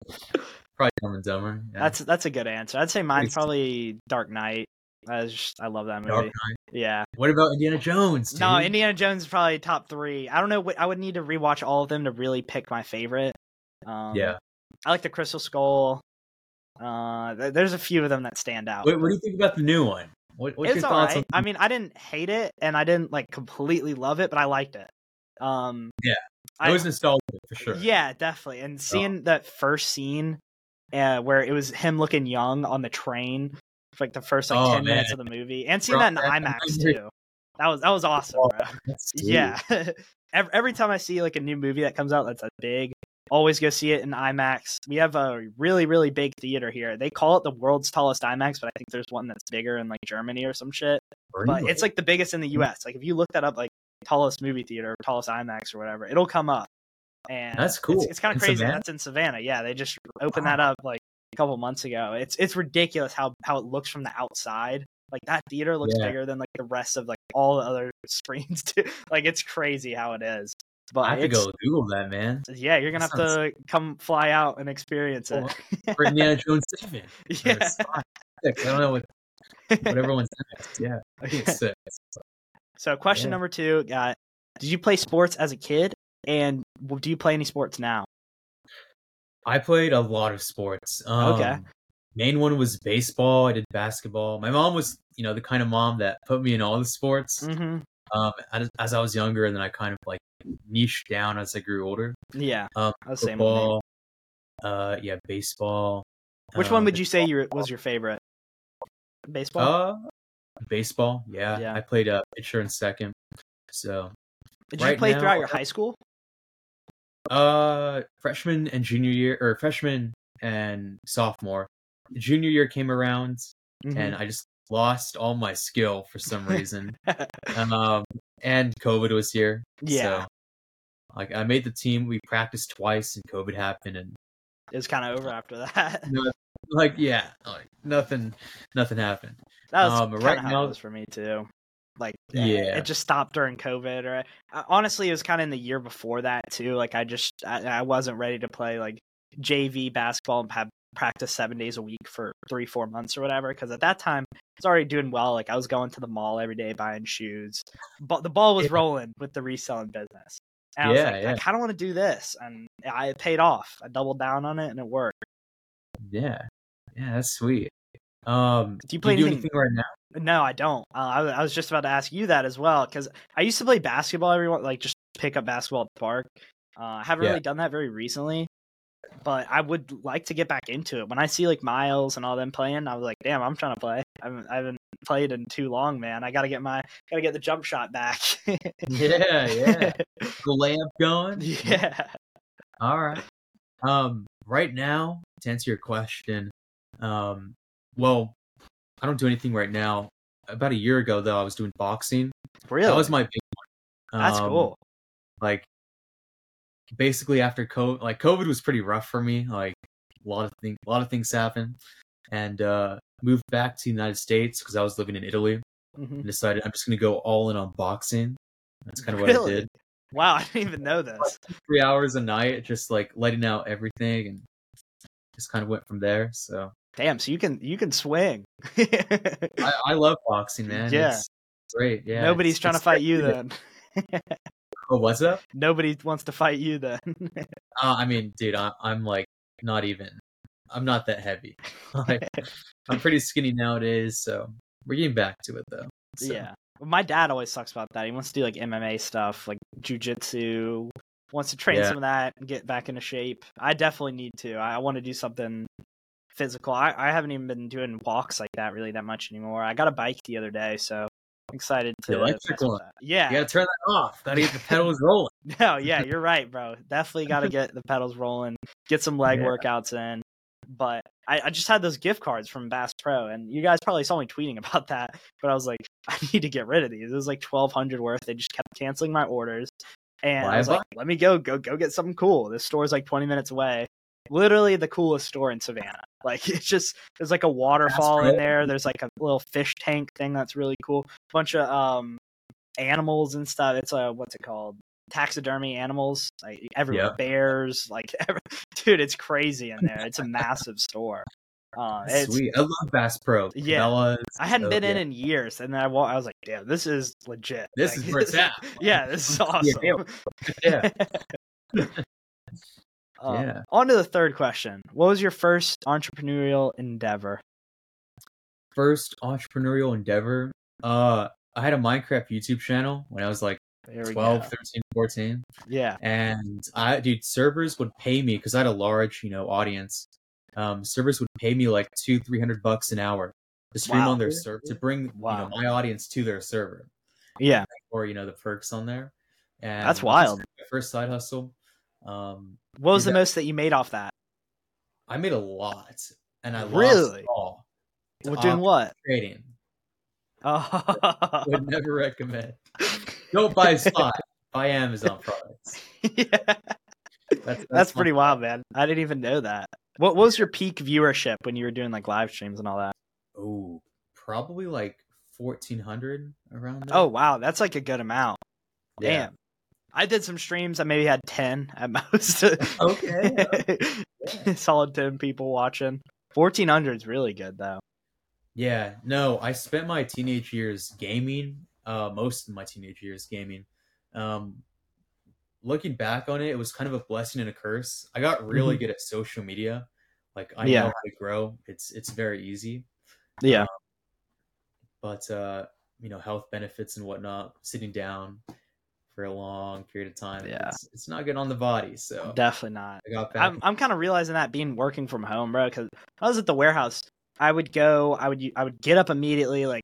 Probably Dumb and Dumber. Yeah. That's that's a good answer. I'd say mine's probably Dark Knight. I just I love that movie. Dark Knight. Yeah. What about Indiana Jones? Dude? No, Indiana Jones is probably top three. I don't know. I would need to rewatch all of them to really pick my favorite. Um, yeah. I like the Crystal Skull. Uh, there's a few of them that stand out. What, what do you think about the new one? What, what's it's your thoughts? Right. On- I mean, I didn't hate it, and I didn't like completely love it, but I liked it. Um, yeah, I was nostalgic for sure. Yeah, definitely. And seeing oh. that first scene, uh, where it was him looking young on the train like the first like oh, ten man. minutes of the movie, and seeing bro, that in IMAX too. That was that was awesome, bro. yeah. every, every time I see like a new movie that comes out that's a big, always go see it in IMAX. We have a really, really big theater here. They call it the world's tallest IMAX, but I think there's one that's bigger in like Germany or some shit. Really? But it's like the biggest in the hmm. US. Like if you look that up, like tallest movie theater, tallest IMAX or whatever, it'll come up. And that's cool. It's, it's kind of crazy. Savannah? That's in Savannah. Yeah, they just opened wow. that up like a couple months ago. It's it's ridiculous how how it looks from the outside. Like that theater looks yeah. bigger than like the rest of like all the other screens too. like it's crazy how it is. But I have to go Google that, man. Yeah, you're gonna that have sounds... to come fly out and experience it. For Indiana Jones Seven. Yeah. I don't know what what everyone's next. Yeah, I think it's six. So, question yeah. number two: uh, Did you play sports as a kid, and do you play any sports now? I played a lot of sports. Um, okay. Main one was baseball. I did basketball. My mom was, you know, the kind of mom that put me in all the sports. Mm-hmm. Um, as, as, I was younger, and then I kind of like niched down as I grew older. Yeah. Um, football. Uh, yeah, baseball. Which one would you say your was your favorite? Baseball. Uh, baseball. Yeah. yeah. I played uh pitcher and second. So. Did right you play now, throughout your high school? Uh, freshman and junior year, or freshman and sophomore. Junior year came around, mm-hmm. and I just lost all my skill for some reason. um, and COVID was here. Yeah. So, like I made the team. We practiced twice, and COVID happened, and it was kind of over after that. like yeah, like nothing, nothing happened. That was um, right now for me too. Like yeah, it just stopped during COVID. Or uh, honestly, it was kind of in the year before that too. Like I just I, I wasn't ready to play like JV basketball and have practice seven days a week for three four months or whatever. Because at that time I was already doing well. Like I was going to the mall every day buying shoes. But the ball was rolling with the reselling business. And I was like, yeah. I kind of want to do this, and I paid off. I doubled down on it, and it worked. Yeah, yeah, that's sweet. Um, do you play do you anything... anything right now? No, I don't. Uh, I, I, was just about to ask you that as well because I used to play basketball everyone like just pick up basketball at the park. Uh, I haven't yeah. really done that very recently, but I would like to get back into it. When I see like Miles and all them playing, I was like, damn, I'm trying to play. I haven't, I haven't played in too long, man. I got to get my got to get the jump shot back. yeah, yeah. The layup going. Yeah. All right. Um, right now, to answer your question, um, well, I don't do anything right now. About a year ago, though, I was doing boxing. Really? That was my big one. That's um, cool. Like, basically after COVID, like COVID was pretty rough for me. Like a lot of things, a lot of things happened, and uh, moved back to the United States because I was living in Italy. Mm-hmm. And decided I'm just gonna go all in on boxing. That's kind of what? I did. Wow, I didn't even know this. Like three hours a night, just like letting out everything, and just kind of went from there. So Damn, so you can you can swing. I, I, love boxing, man. Yeah, it's great. Yeah, nobody's it's, trying it's to fight you then. oh, what's up? Nobody wants to fight you then. uh, I mean, dude, I, I'm like not even. I'm not that heavy. like, I'm pretty skinny nowadays, so we're getting back to it though. So. Yeah, my dad always talks about that. He wants to do like MMA stuff, like jujitsu. Wants to train yeah. some of that and get back into shape. I definitely need to. I want to do something physical. I, I haven't even been doing walks like that really that much anymore. I got a bike the other day, so I'm excited to. The electric one. Yeah. You gotta turn that off. Gotta get the pedals rolling. no, yeah, you're right, bro. Definitely gotta get the pedals rolling, get some leg yeah. workouts in. But I, I just had those gift cards from Bass Pro, and you guys probably saw me tweeting about that. But I was like, I need to get rid of these. It was like twelve hundred worth. They just kept canceling my orders. And Why I was like, let me go, go, go get something cool. This store's like 20 minutes away literally the coolest store in Savannah. Like it's just there's like a waterfall in there. There's like a little fish tank thing that's really cool. Bunch of um animals and stuff. It's a what's it called? Taxidermy animals, like everywhere. Yep. Bears, like every, dude, it's crazy in there. It's a massive store. Uh, Sweet, I love Bass Pro. Yeah, Cabela's, I hadn't so, been in yeah. in years, and then I, I was like, "Damn, this is legit. This like, is where it's at." yeah, this is awesome. yeah. yeah. Um, yeah. On to the third question. What was your first entrepreneurial endeavor? First entrepreneurial endeavor? Uh, I had a Minecraft YouTube channel when I was like 12, go. 13, 14. Yeah. And I, dude, servers would pay me because I had a large, you know, audience. Um, servers would pay me like two, three hundred bucks an hour to stream wow. on their server to bring wow. you know my audience to their server. Yeah. Or you know the perks on there. And that's wild. First side hustle. Um, what was the that, most that you made off that? I made a lot, and I really lost all. Well, doing um, what? Trading. Oh. Would never recommend. Don't buy spot. buy Amazon products. yeah. That's, that's, that's pretty wild, man. I didn't even know that. What, what was your peak viewership when you were doing like live streams and all that? Oh, probably like fourteen hundred around. There. Oh wow, that's like a good amount. Yeah. Damn. I did some streams. I maybe had ten at most. okay. yeah. Solid ten people watching. Fourteen hundred is really good though. Yeah. No, I spent my teenage years gaming. Uh, most of my teenage years gaming. Um, looking back on it, it was kind of a blessing and a curse. I got really mm-hmm. good at social media. Like I yeah. know how to grow. It's it's very easy. Yeah. Um, but uh, you know, health benefits and whatnot, sitting down for a long period of time. Yeah. It's, it's not good on the body. So definitely not. I got back. I'm, I'm kind of realizing that being working from home, bro, because I was at the warehouse. I would go, I would, I would get up immediately, like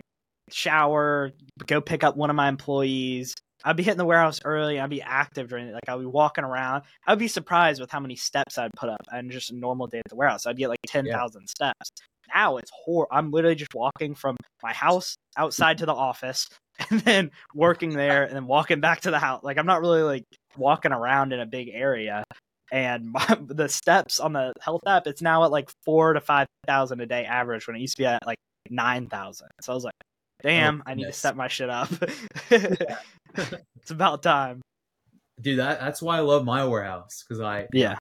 shower, go pick up one of my employees, I'd be hitting the warehouse early. I'd be active during it. Like I'd be walking around. I'd be surprised with how many steps I'd put up and just a normal day at the warehouse. I'd get like 10,000 yeah. steps. Now it's horrible. I'm literally just walking from my house outside to the office and then working there and then walking back to the house. Like I'm not really like walking around in a big area. And my, the steps on the health app, it's now at like four to 5,000 a day average when it used to be at like 9,000. So I was like, damn, oh, I need to set my shit up. it's about time. Dude, that that's why I love my warehouse because I yeah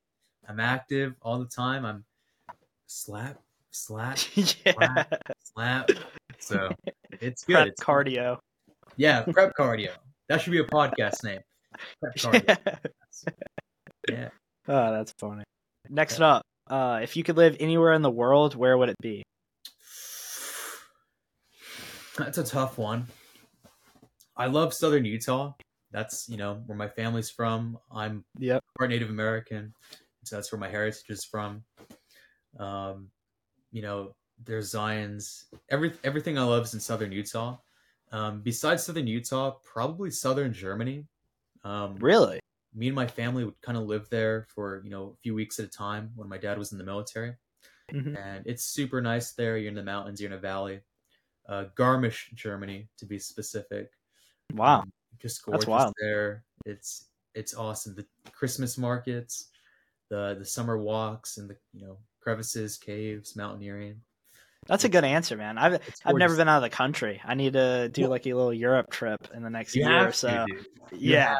I'm active all the time. I'm slap slap yeah. slap slap. So it's good. Prep it's cardio. Good. Yeah, prep cardio. That should be a podcast name. Prep cardio. Yeah. Oh, that's funny. Next yeah. up, uh, if you could live anywhere in the world, where would it be? That's a tough one. I love Southern Utah. That's you know where my family's from. I'm yep. part Native American, so that's where my heritage is from. Um, you know, there's Zion's. Every everything I love is in Southern Utah. Um, besides Southern Utah, probably Southern Germany. Um, really, me and my family would kind of live there for you know a few weeks at a time when my dad was in the military, mm-hmm. and it's super nice there. You're in the mountains, you're in a valley uh, Garmisch, Germany, to be specific. Wow, um, just gorgeous there. It's it's awesome. The Christmas markets, the the summer walks, and the you know crevices, caves, mountaineering. That's a good answer, man. I've I've never been out of the country. I need to do like a little Europe trip in the next you year or so. To, yeah.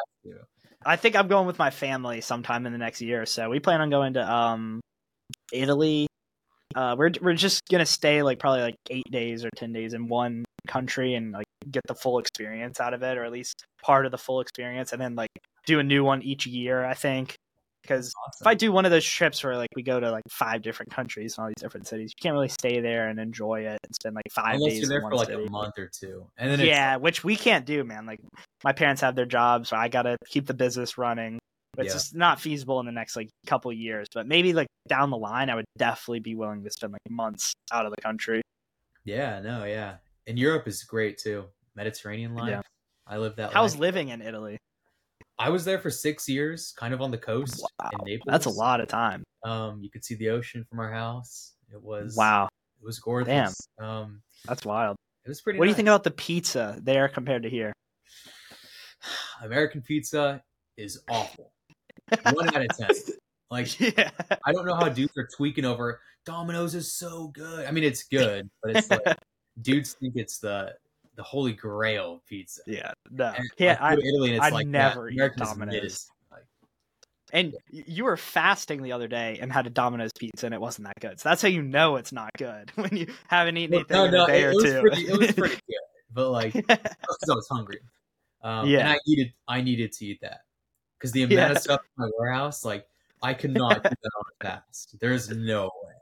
I think I'm going with my family sometime in the next year or so. We plan on going to um Italy, uh, we're we're just gonna stay like probably like eight days or ten days in one country and like get the full experience out of it, or at least part of the full experience, and then like do a new one each year. I think because awesome. if I do one of those trips where like we go to like five different countries and all these different cities, you can't really stay there and enjoy it and spend like five Unless days. You're there for like city. a month or two, and then yeah, which we can't do, man. Like my parents have their jobs, so I gotta keep the business running. It's yeah. just not feasible in the next like couple years, but maybe like down the line, I would definitely be willing to spend like months out of the country. Yeah, no, yeah, and Europe is great too. Mediterranean life. Yeah. I live that. How's life. living in Italy? I was there for six years, kind of on the coast wow. in Naples. That's a lot of time. Um, you could see the ocean from our house. It was wow. It was gorgeous. Damn. Um, that's wild. It was pretty. What nice. do you think about the pizza there compared to here? American pizza is awful. One out of ten. Like, yeah. I don't know how dudes are tweaking over Domino's is so good. I mean, it's good, but it's like dudes think it's the the holy grail of pizza. Yeah, no, yeah. Like, I, Italy, and it's I like never yeah, eat Domino's. Like, and you were fasting the other day and had a Domino's pizza, and it wasn't that good. So that's how you know it's not good when you haven't eaten anything no, in a day it, or it two. Pretty, it was pretty good, but like because I was hungry. Um, yeah, and I needed I needed to eat that because the amount yeah. of stuff in my warehouse, like I could not do that on a fast. There's no way.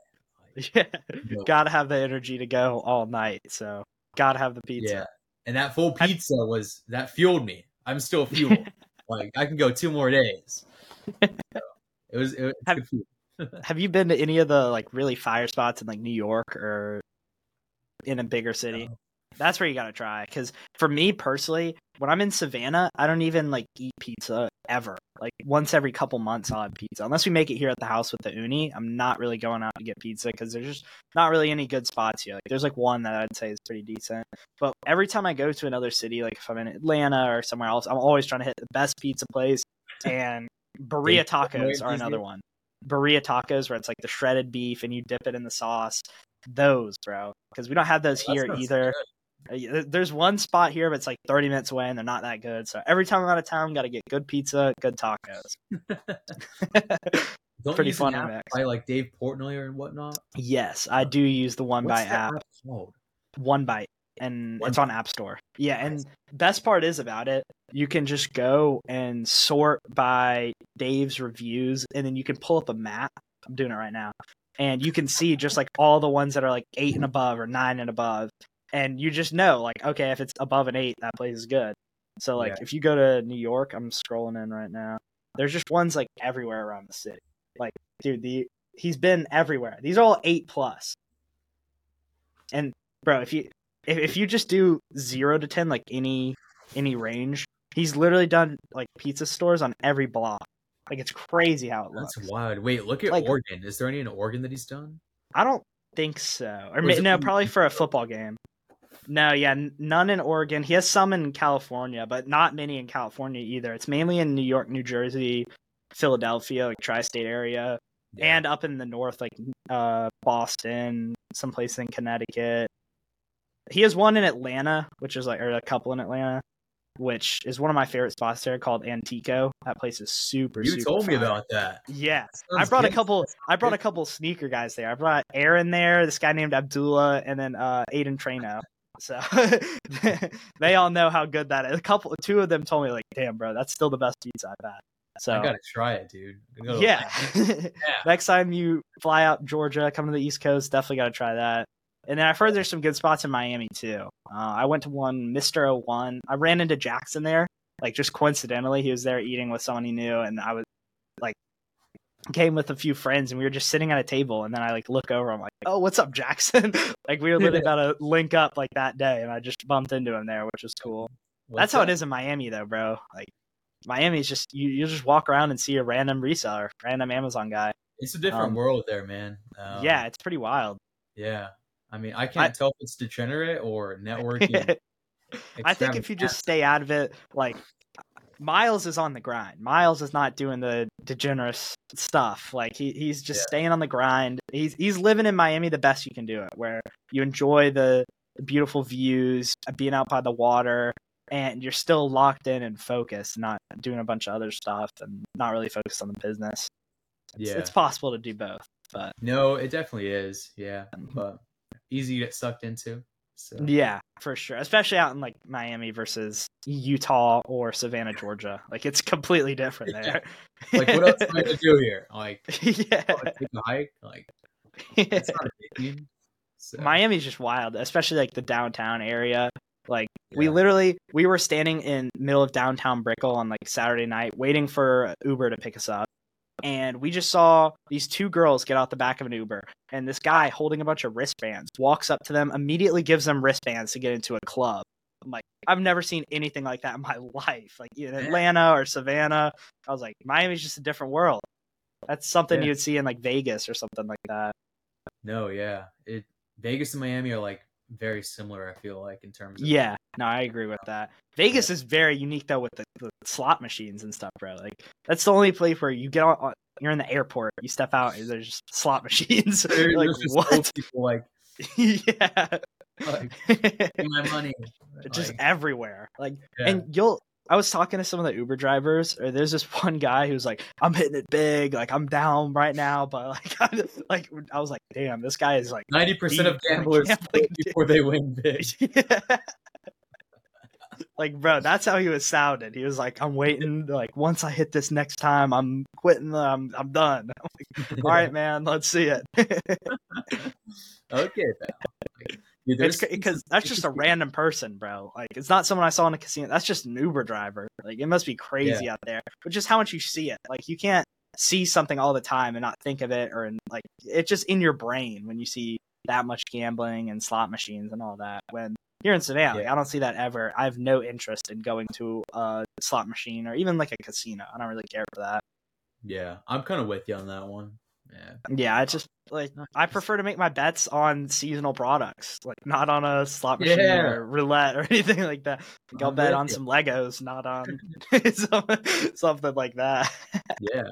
Like, yeah, no gotta way. have the energy to go all night. So gotta have the pizza. Yeah, and that full pizza I... was that fueled me. I'm still fueled. like I can go two more days. So, it was. It, have, have you been to any of the like really fire spots in like New York or in a bigger city? No. That's where you gotta try. Because for me personally, when I'm in Savannah, I don't even like eat pizza ever. Like once every couple months, I'll have pizza. Unless we make it here at the house with the uni, I'm not really going out to get pizza because there's just not really any good spots here. Like there's like one that I'd say is pretty decent. But every time I go to another city, like if I'm in Atlanta or somewhere else, I'm always trying to hit the best pizza place. And Birria tacos are another one. Birria tacos where it's like the shredded beef and you dip it in the sauce. Those, bro, because we don't have those here either. Uh, there's one spot here, but it's like 30 minutes away, and they're not that good. So every time I'm out of town, got to get good pizza, good tacos. Don't Pretty fun mix. By like Dave Portnoy or whatnot. Yes, I do use the One What's Bite app. One Bite, and one it's on App Store. Yeah, and best part is about it, you can just go and sort by Dave's reviews, and then you can pull up a map. I'm doing it right now, and you can see just like all the ones that are like eight and above or nine and above, and you just know like okay if it's above an eight that place is good. So like yeah. if you go to new york i'm scrolling in right now there's just ones like everywhere around the city. Like dude the he's been everywhere. These are all eight plus. And bro if you if, if you just do zero to ten like any any range he's literally done like pizza stores on every block. Like it's crazy how it looks. that's wild. Wait look at like, oregon. Is there any in oregon that he's done? I don't think so. Or, or no probably for a football game no, yeah, none in Oregon. He has some in California, but not many in California either. It's mainly in New York, New Jersey, Philadelphia, like tri-state area, yeah. and up in the north, like uh, Boston, someplace in Connecticut. He has one in Atlanta, which is like, or a couple in Atlanta, which is one of my favorite spots there called Antico. That place is super. You super told fun. me about that. Yeah, I brought good. a couple. I brought a couple sneaker guys there. I brought Aaron there, this guy named Abdullah, and then uh, Aiden Trano. So they all know how good that is. A couple, two of them told me like, "Damn, bro, that's still the best pizza I've had." So I gotta try it, dude. Yeah. yeah. Next time you fly out Georgia, come to the East Coast, definitely gotta try that. And then I've heard there's some good spots in Miami too. Uh, I went to one, Mister O1. I ran into Jackson there, like just coincidentally. He was there eating with someone he knew, and I was like, came with a few friends and we were just sitting at a table and then I like look over I'm like oh what's up Jackson? Like we were literally about to link up like that day and I just bumped into him there which was cool. What's that's how it is in Miami though bro. Like Miami is just you you just walk around and see a random reseller random Amazon guy. It's a different um, world there man. Um, yeah it's pretty wild. Yeah. I mean I can't I, tell if it's degenerate or networking I think if you just stay out of it like Miles is on the grind. Miles is not doing the degenerate stuff. Like he he's just yeah. staying on the grind. He's he's living in Miami the best you can do it, where you enjoy the, beautiful views, uh, being out by the water, and you're still locked in and focused, not doing a bunch of other stuff and not really focused on the business. It's, yeah, it's possible to do both, but no, it definitely is. Yeah, um, but easy to get sucked into. So. Yeah, for sure. Especially out in like Miami versus Utah or Savannah, Georgia. Like it's completely different there. Yeah. Like what else am I gonna do here? Like yeah, oh, take a hike. Like a so. Miami's just wild, especially like the downtown area. Like yeah. we literally we were standing in middle of downtown Brickell on like Saturday night, waiting for Uber to pick us up and we just saw these two girls get out the back of an Uber, and this guy holding a bunch of wristbands walks up to them, immediately gives them wristbands to get into a club. I'm like, I've never seen anything like that in my life. Like in Atlanta or Savannah, I was like, Miami's just a different world. That's something yeah. you'd see in like Vegas or something like that. No, yeah, it Vegas and Miami are like very similar. I feel like in terms. of Yeah, no, I agree with that. Vegas is very unique though with the, the, slot machines and stuff, bro. Like that's the only place where you get on. You're in the airport, you step out, and there's just slot machines. like what? People like yeah. Like, my money. Just like, everywhere. Like, yeah. and you'll I was talking to some of the Uber drivers, or there's this one guy who's like, "I'm hitting it big, like I'm down right now," but like, I just, like I was like, "Damn, this guy is like ninety percent of gamblers before they win big." yeah. like, bro, that's how he was sounded. He was like, "I'm waiting. Like, once I hit this next time, I'm quitting. I'm I'm done." I'm like, All right, man, let's see it. okay, Dude, it's because that's just a random person, bro. Like it's not someone I saw in a casino. That's just an Uber driver. Like it must be crazy yeah. out there. But just how much you see it. Like you can't see something all the time and not think of it, or in, like it's just in your brain when you see that much gambling and slot machines and all that. When here in Savannah, yeah. I don't see that ever. I have no interest in going to a slot machine or even like a casino. I don't really care for that. Yeah, I'm kind of with you on that one. Yeah. Yeah, I just like I prefer to make my bets on seasonal products, like not on a slot machine yeah. or roulette or anything like that. Like, I'll bet on some Legos, not on something like that. yeah.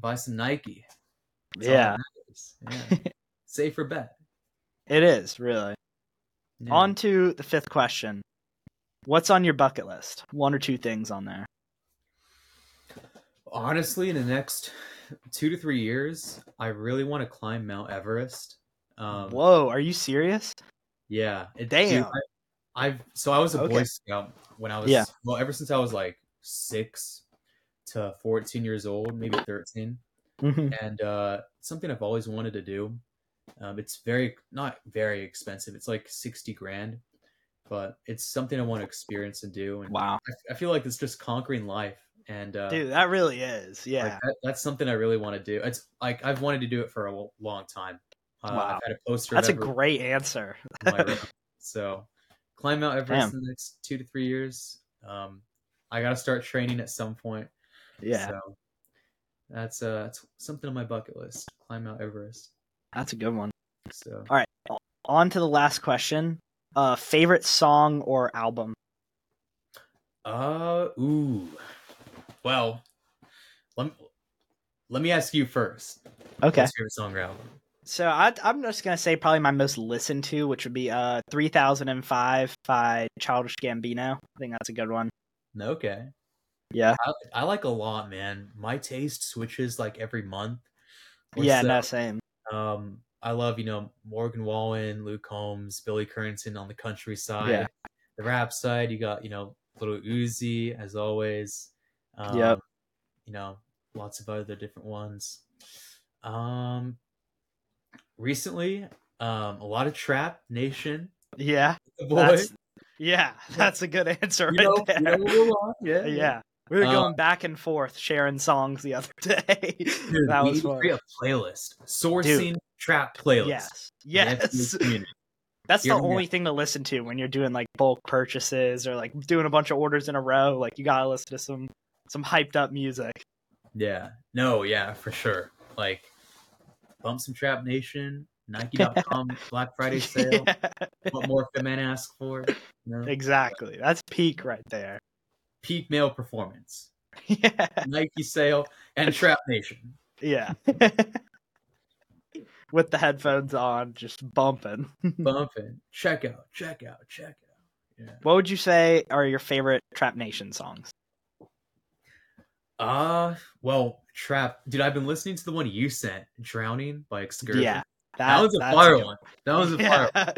Buy some Nike. yeah. yeah. Safer bet. It is, really. Yeah. On to the fifth question. What's on your bucket list? One or two things on there. Honestly, in the next two to three years, I really want to climb Mount Everest. Um, Whoa, are you serious? Yeah. It, Damn. Dude, I, have so I was a okay. Boy Scout when I was yeah. well ever since I was like six to fourteen years old, maybe 13 mm-hmm. and uh, something I've always wanted to do. Um, it's very not very expensive. It's like sixty grand, but it's something I want to experience and do. And wow, I, I feel like it's just conquering life and uh, dude, that really is. Yeah, like that, that's something I really want to do. It's like I've wanted to do it for a long time. Uh, wow. I've had a poster. That's a great answer. so, climb Mount Everest Damn. in the next two to three years. Um, I got to start training at some point. Yeah. So that's uh, that's something on my bucket list. Climb Mount Everest. That's a good one. So, all right, on to the last question. Uh, favorite song or album? Uh, ooh. Well, let me, let me ask you first. Okay. What's your song or album? So I, am just gonna say probably my most listened to, which would be uh 3005 by Childish Gambino. I think that's a good one. Okay. Yeah. I, I like a lot, man. My taste switches like every month. Yeah, so. no, same. Um, I love you know Morgan Wallen, Luke Combs, Billy Currington on the country side. Yeah. The rap side, you got you know Lil Uzi as always. Um, yep. You know, lots of other different ones. Um, recently, um, a lot of Trap Nation. Yeah. That's, yeah, that's a good answer right know, there. You know, yeah, yeah. We were going um, back and forth sharing songs the other day. Dude, that was fun. a playlist. Sourcing dude. trap playlist. Yes. Yes. That's the only thing to listen to when you're doing like bulk purchases or like doing a bunch of orders in a row. Like you gotta listen to some some hyped up music. Yeah. No, yeah, for sure. Like bump some trap nation, Nike.com Black Friday sale. Yeah. What more can men ask for? Know? Exactly. That's peak right there. Peak male performance. Yeah. Nike sale and Trap Nation. Yeah. With the headphones on, just bumping. bumping. Check out, check out, check out. Yeah. What would you say are your favorite Trap Nation songs? Uh, well, Trap, dude, I've been listening to the one you sent, "Drowning" by Excursion. Yeah, that, that was a fire one. That was a yeah. fire.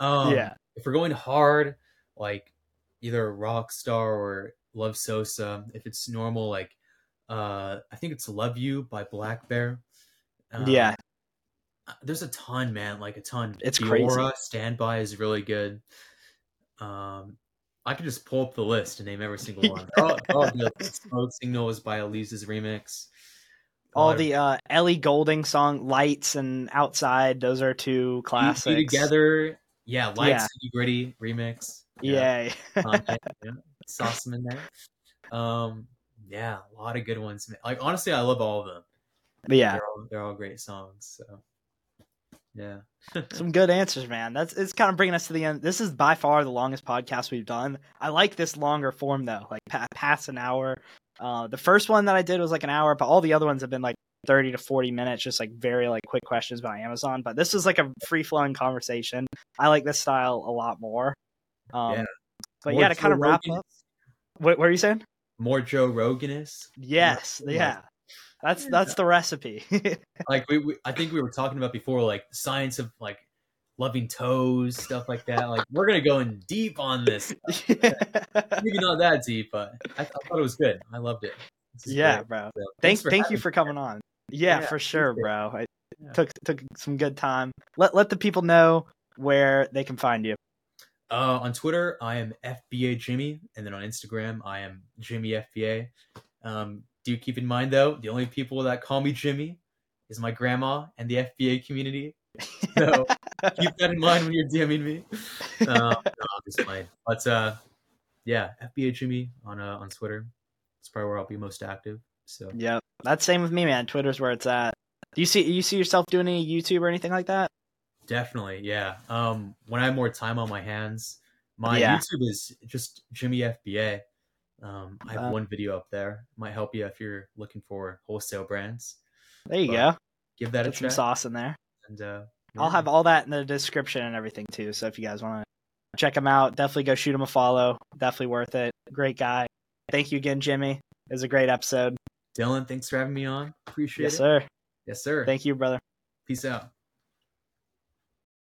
Um, yeah. If we're going hard, like either Rockstar or Love Sosa. If it's normal, like uh, I think it's "Love You" by blackbear. Um, yeah, uh, there's a ton, man. Like a ton. It's Diora, crazy. Standby is really good. Um, I could just pull up the list and name every single one. oh, oh Smoke Signals by Elise's remix. All the uh, Ellie Goulding song "Lights" and "Outside." Those are two classics. together, yeah. Lights, yeah. gritty remix. Yeah, yeah. yeah. Saw some in there. Um, yeah, a lot of good ones. Like honestly, I love all of them. But yeah, they're all, they're all great songs. So yeah. Some good answers, man. That's it's kind of bringing us to the end. This is by far the longest podcast we've done. I like this longer form though, like pa- past an hour. Uh, the first one that I did was like an hour, but all the other ones have been like 30 to 40 minutes, just like very like quick questions about Amazon. But this is like a free flowing conversation. I like this style a lot more. Um, yeah. But more yeah, to Joe kind of wrap Rogan. up. What, what are you saying? More Joe Roganist. Yes. Yeah. That's that's the recipe. like we, we, I think we were talking about before, like the science of like loving toes, stuff like that. Like we're gonna go in deep on this. Maybe not that deep, but I, I, thought it was good. I loved it. Yeah, great. bro. So, thank thank you for coming on. Yeah, yeah for sure, bro. I yeah. took took some good time. Let let the people know where they can find you. Uh, on Twitter, I am FBA Jimmy, and then on Instagram, I am Jimmy FBA. Um, do keep in mind though, the only people that call me Jimmy is my grandma and the FBA community. So keep that in mind when you're DMing me. Um, no. But uh, yeah, FBA Jimmy on uh, on Twitter. It's probably where I'll be most active. So yeah, that's same with me, man. Twitter's where it's at. Do you see you see yourself doing any YouTube or anything like that? Definitely, yeah. Um, when I have more time on my hands, my yeah. YouTube is just Jimmy FBA. Um, I have uh, one video up there. Might help you if you're looking for wholesale brands. There you but go. Give that Get a some sauce in there. And uh, yeah. I'll have all that in the description and everything too. So if you guys want to check him out, definitely go shoot him a follow. Definitely worth it. Great guy. Thank you again, Jimmy. It was a great episode. Dylan, thanks for having me on. Appreciate yes, it. Yes, sir. Yes, sir. Thank you, brother. Peace out.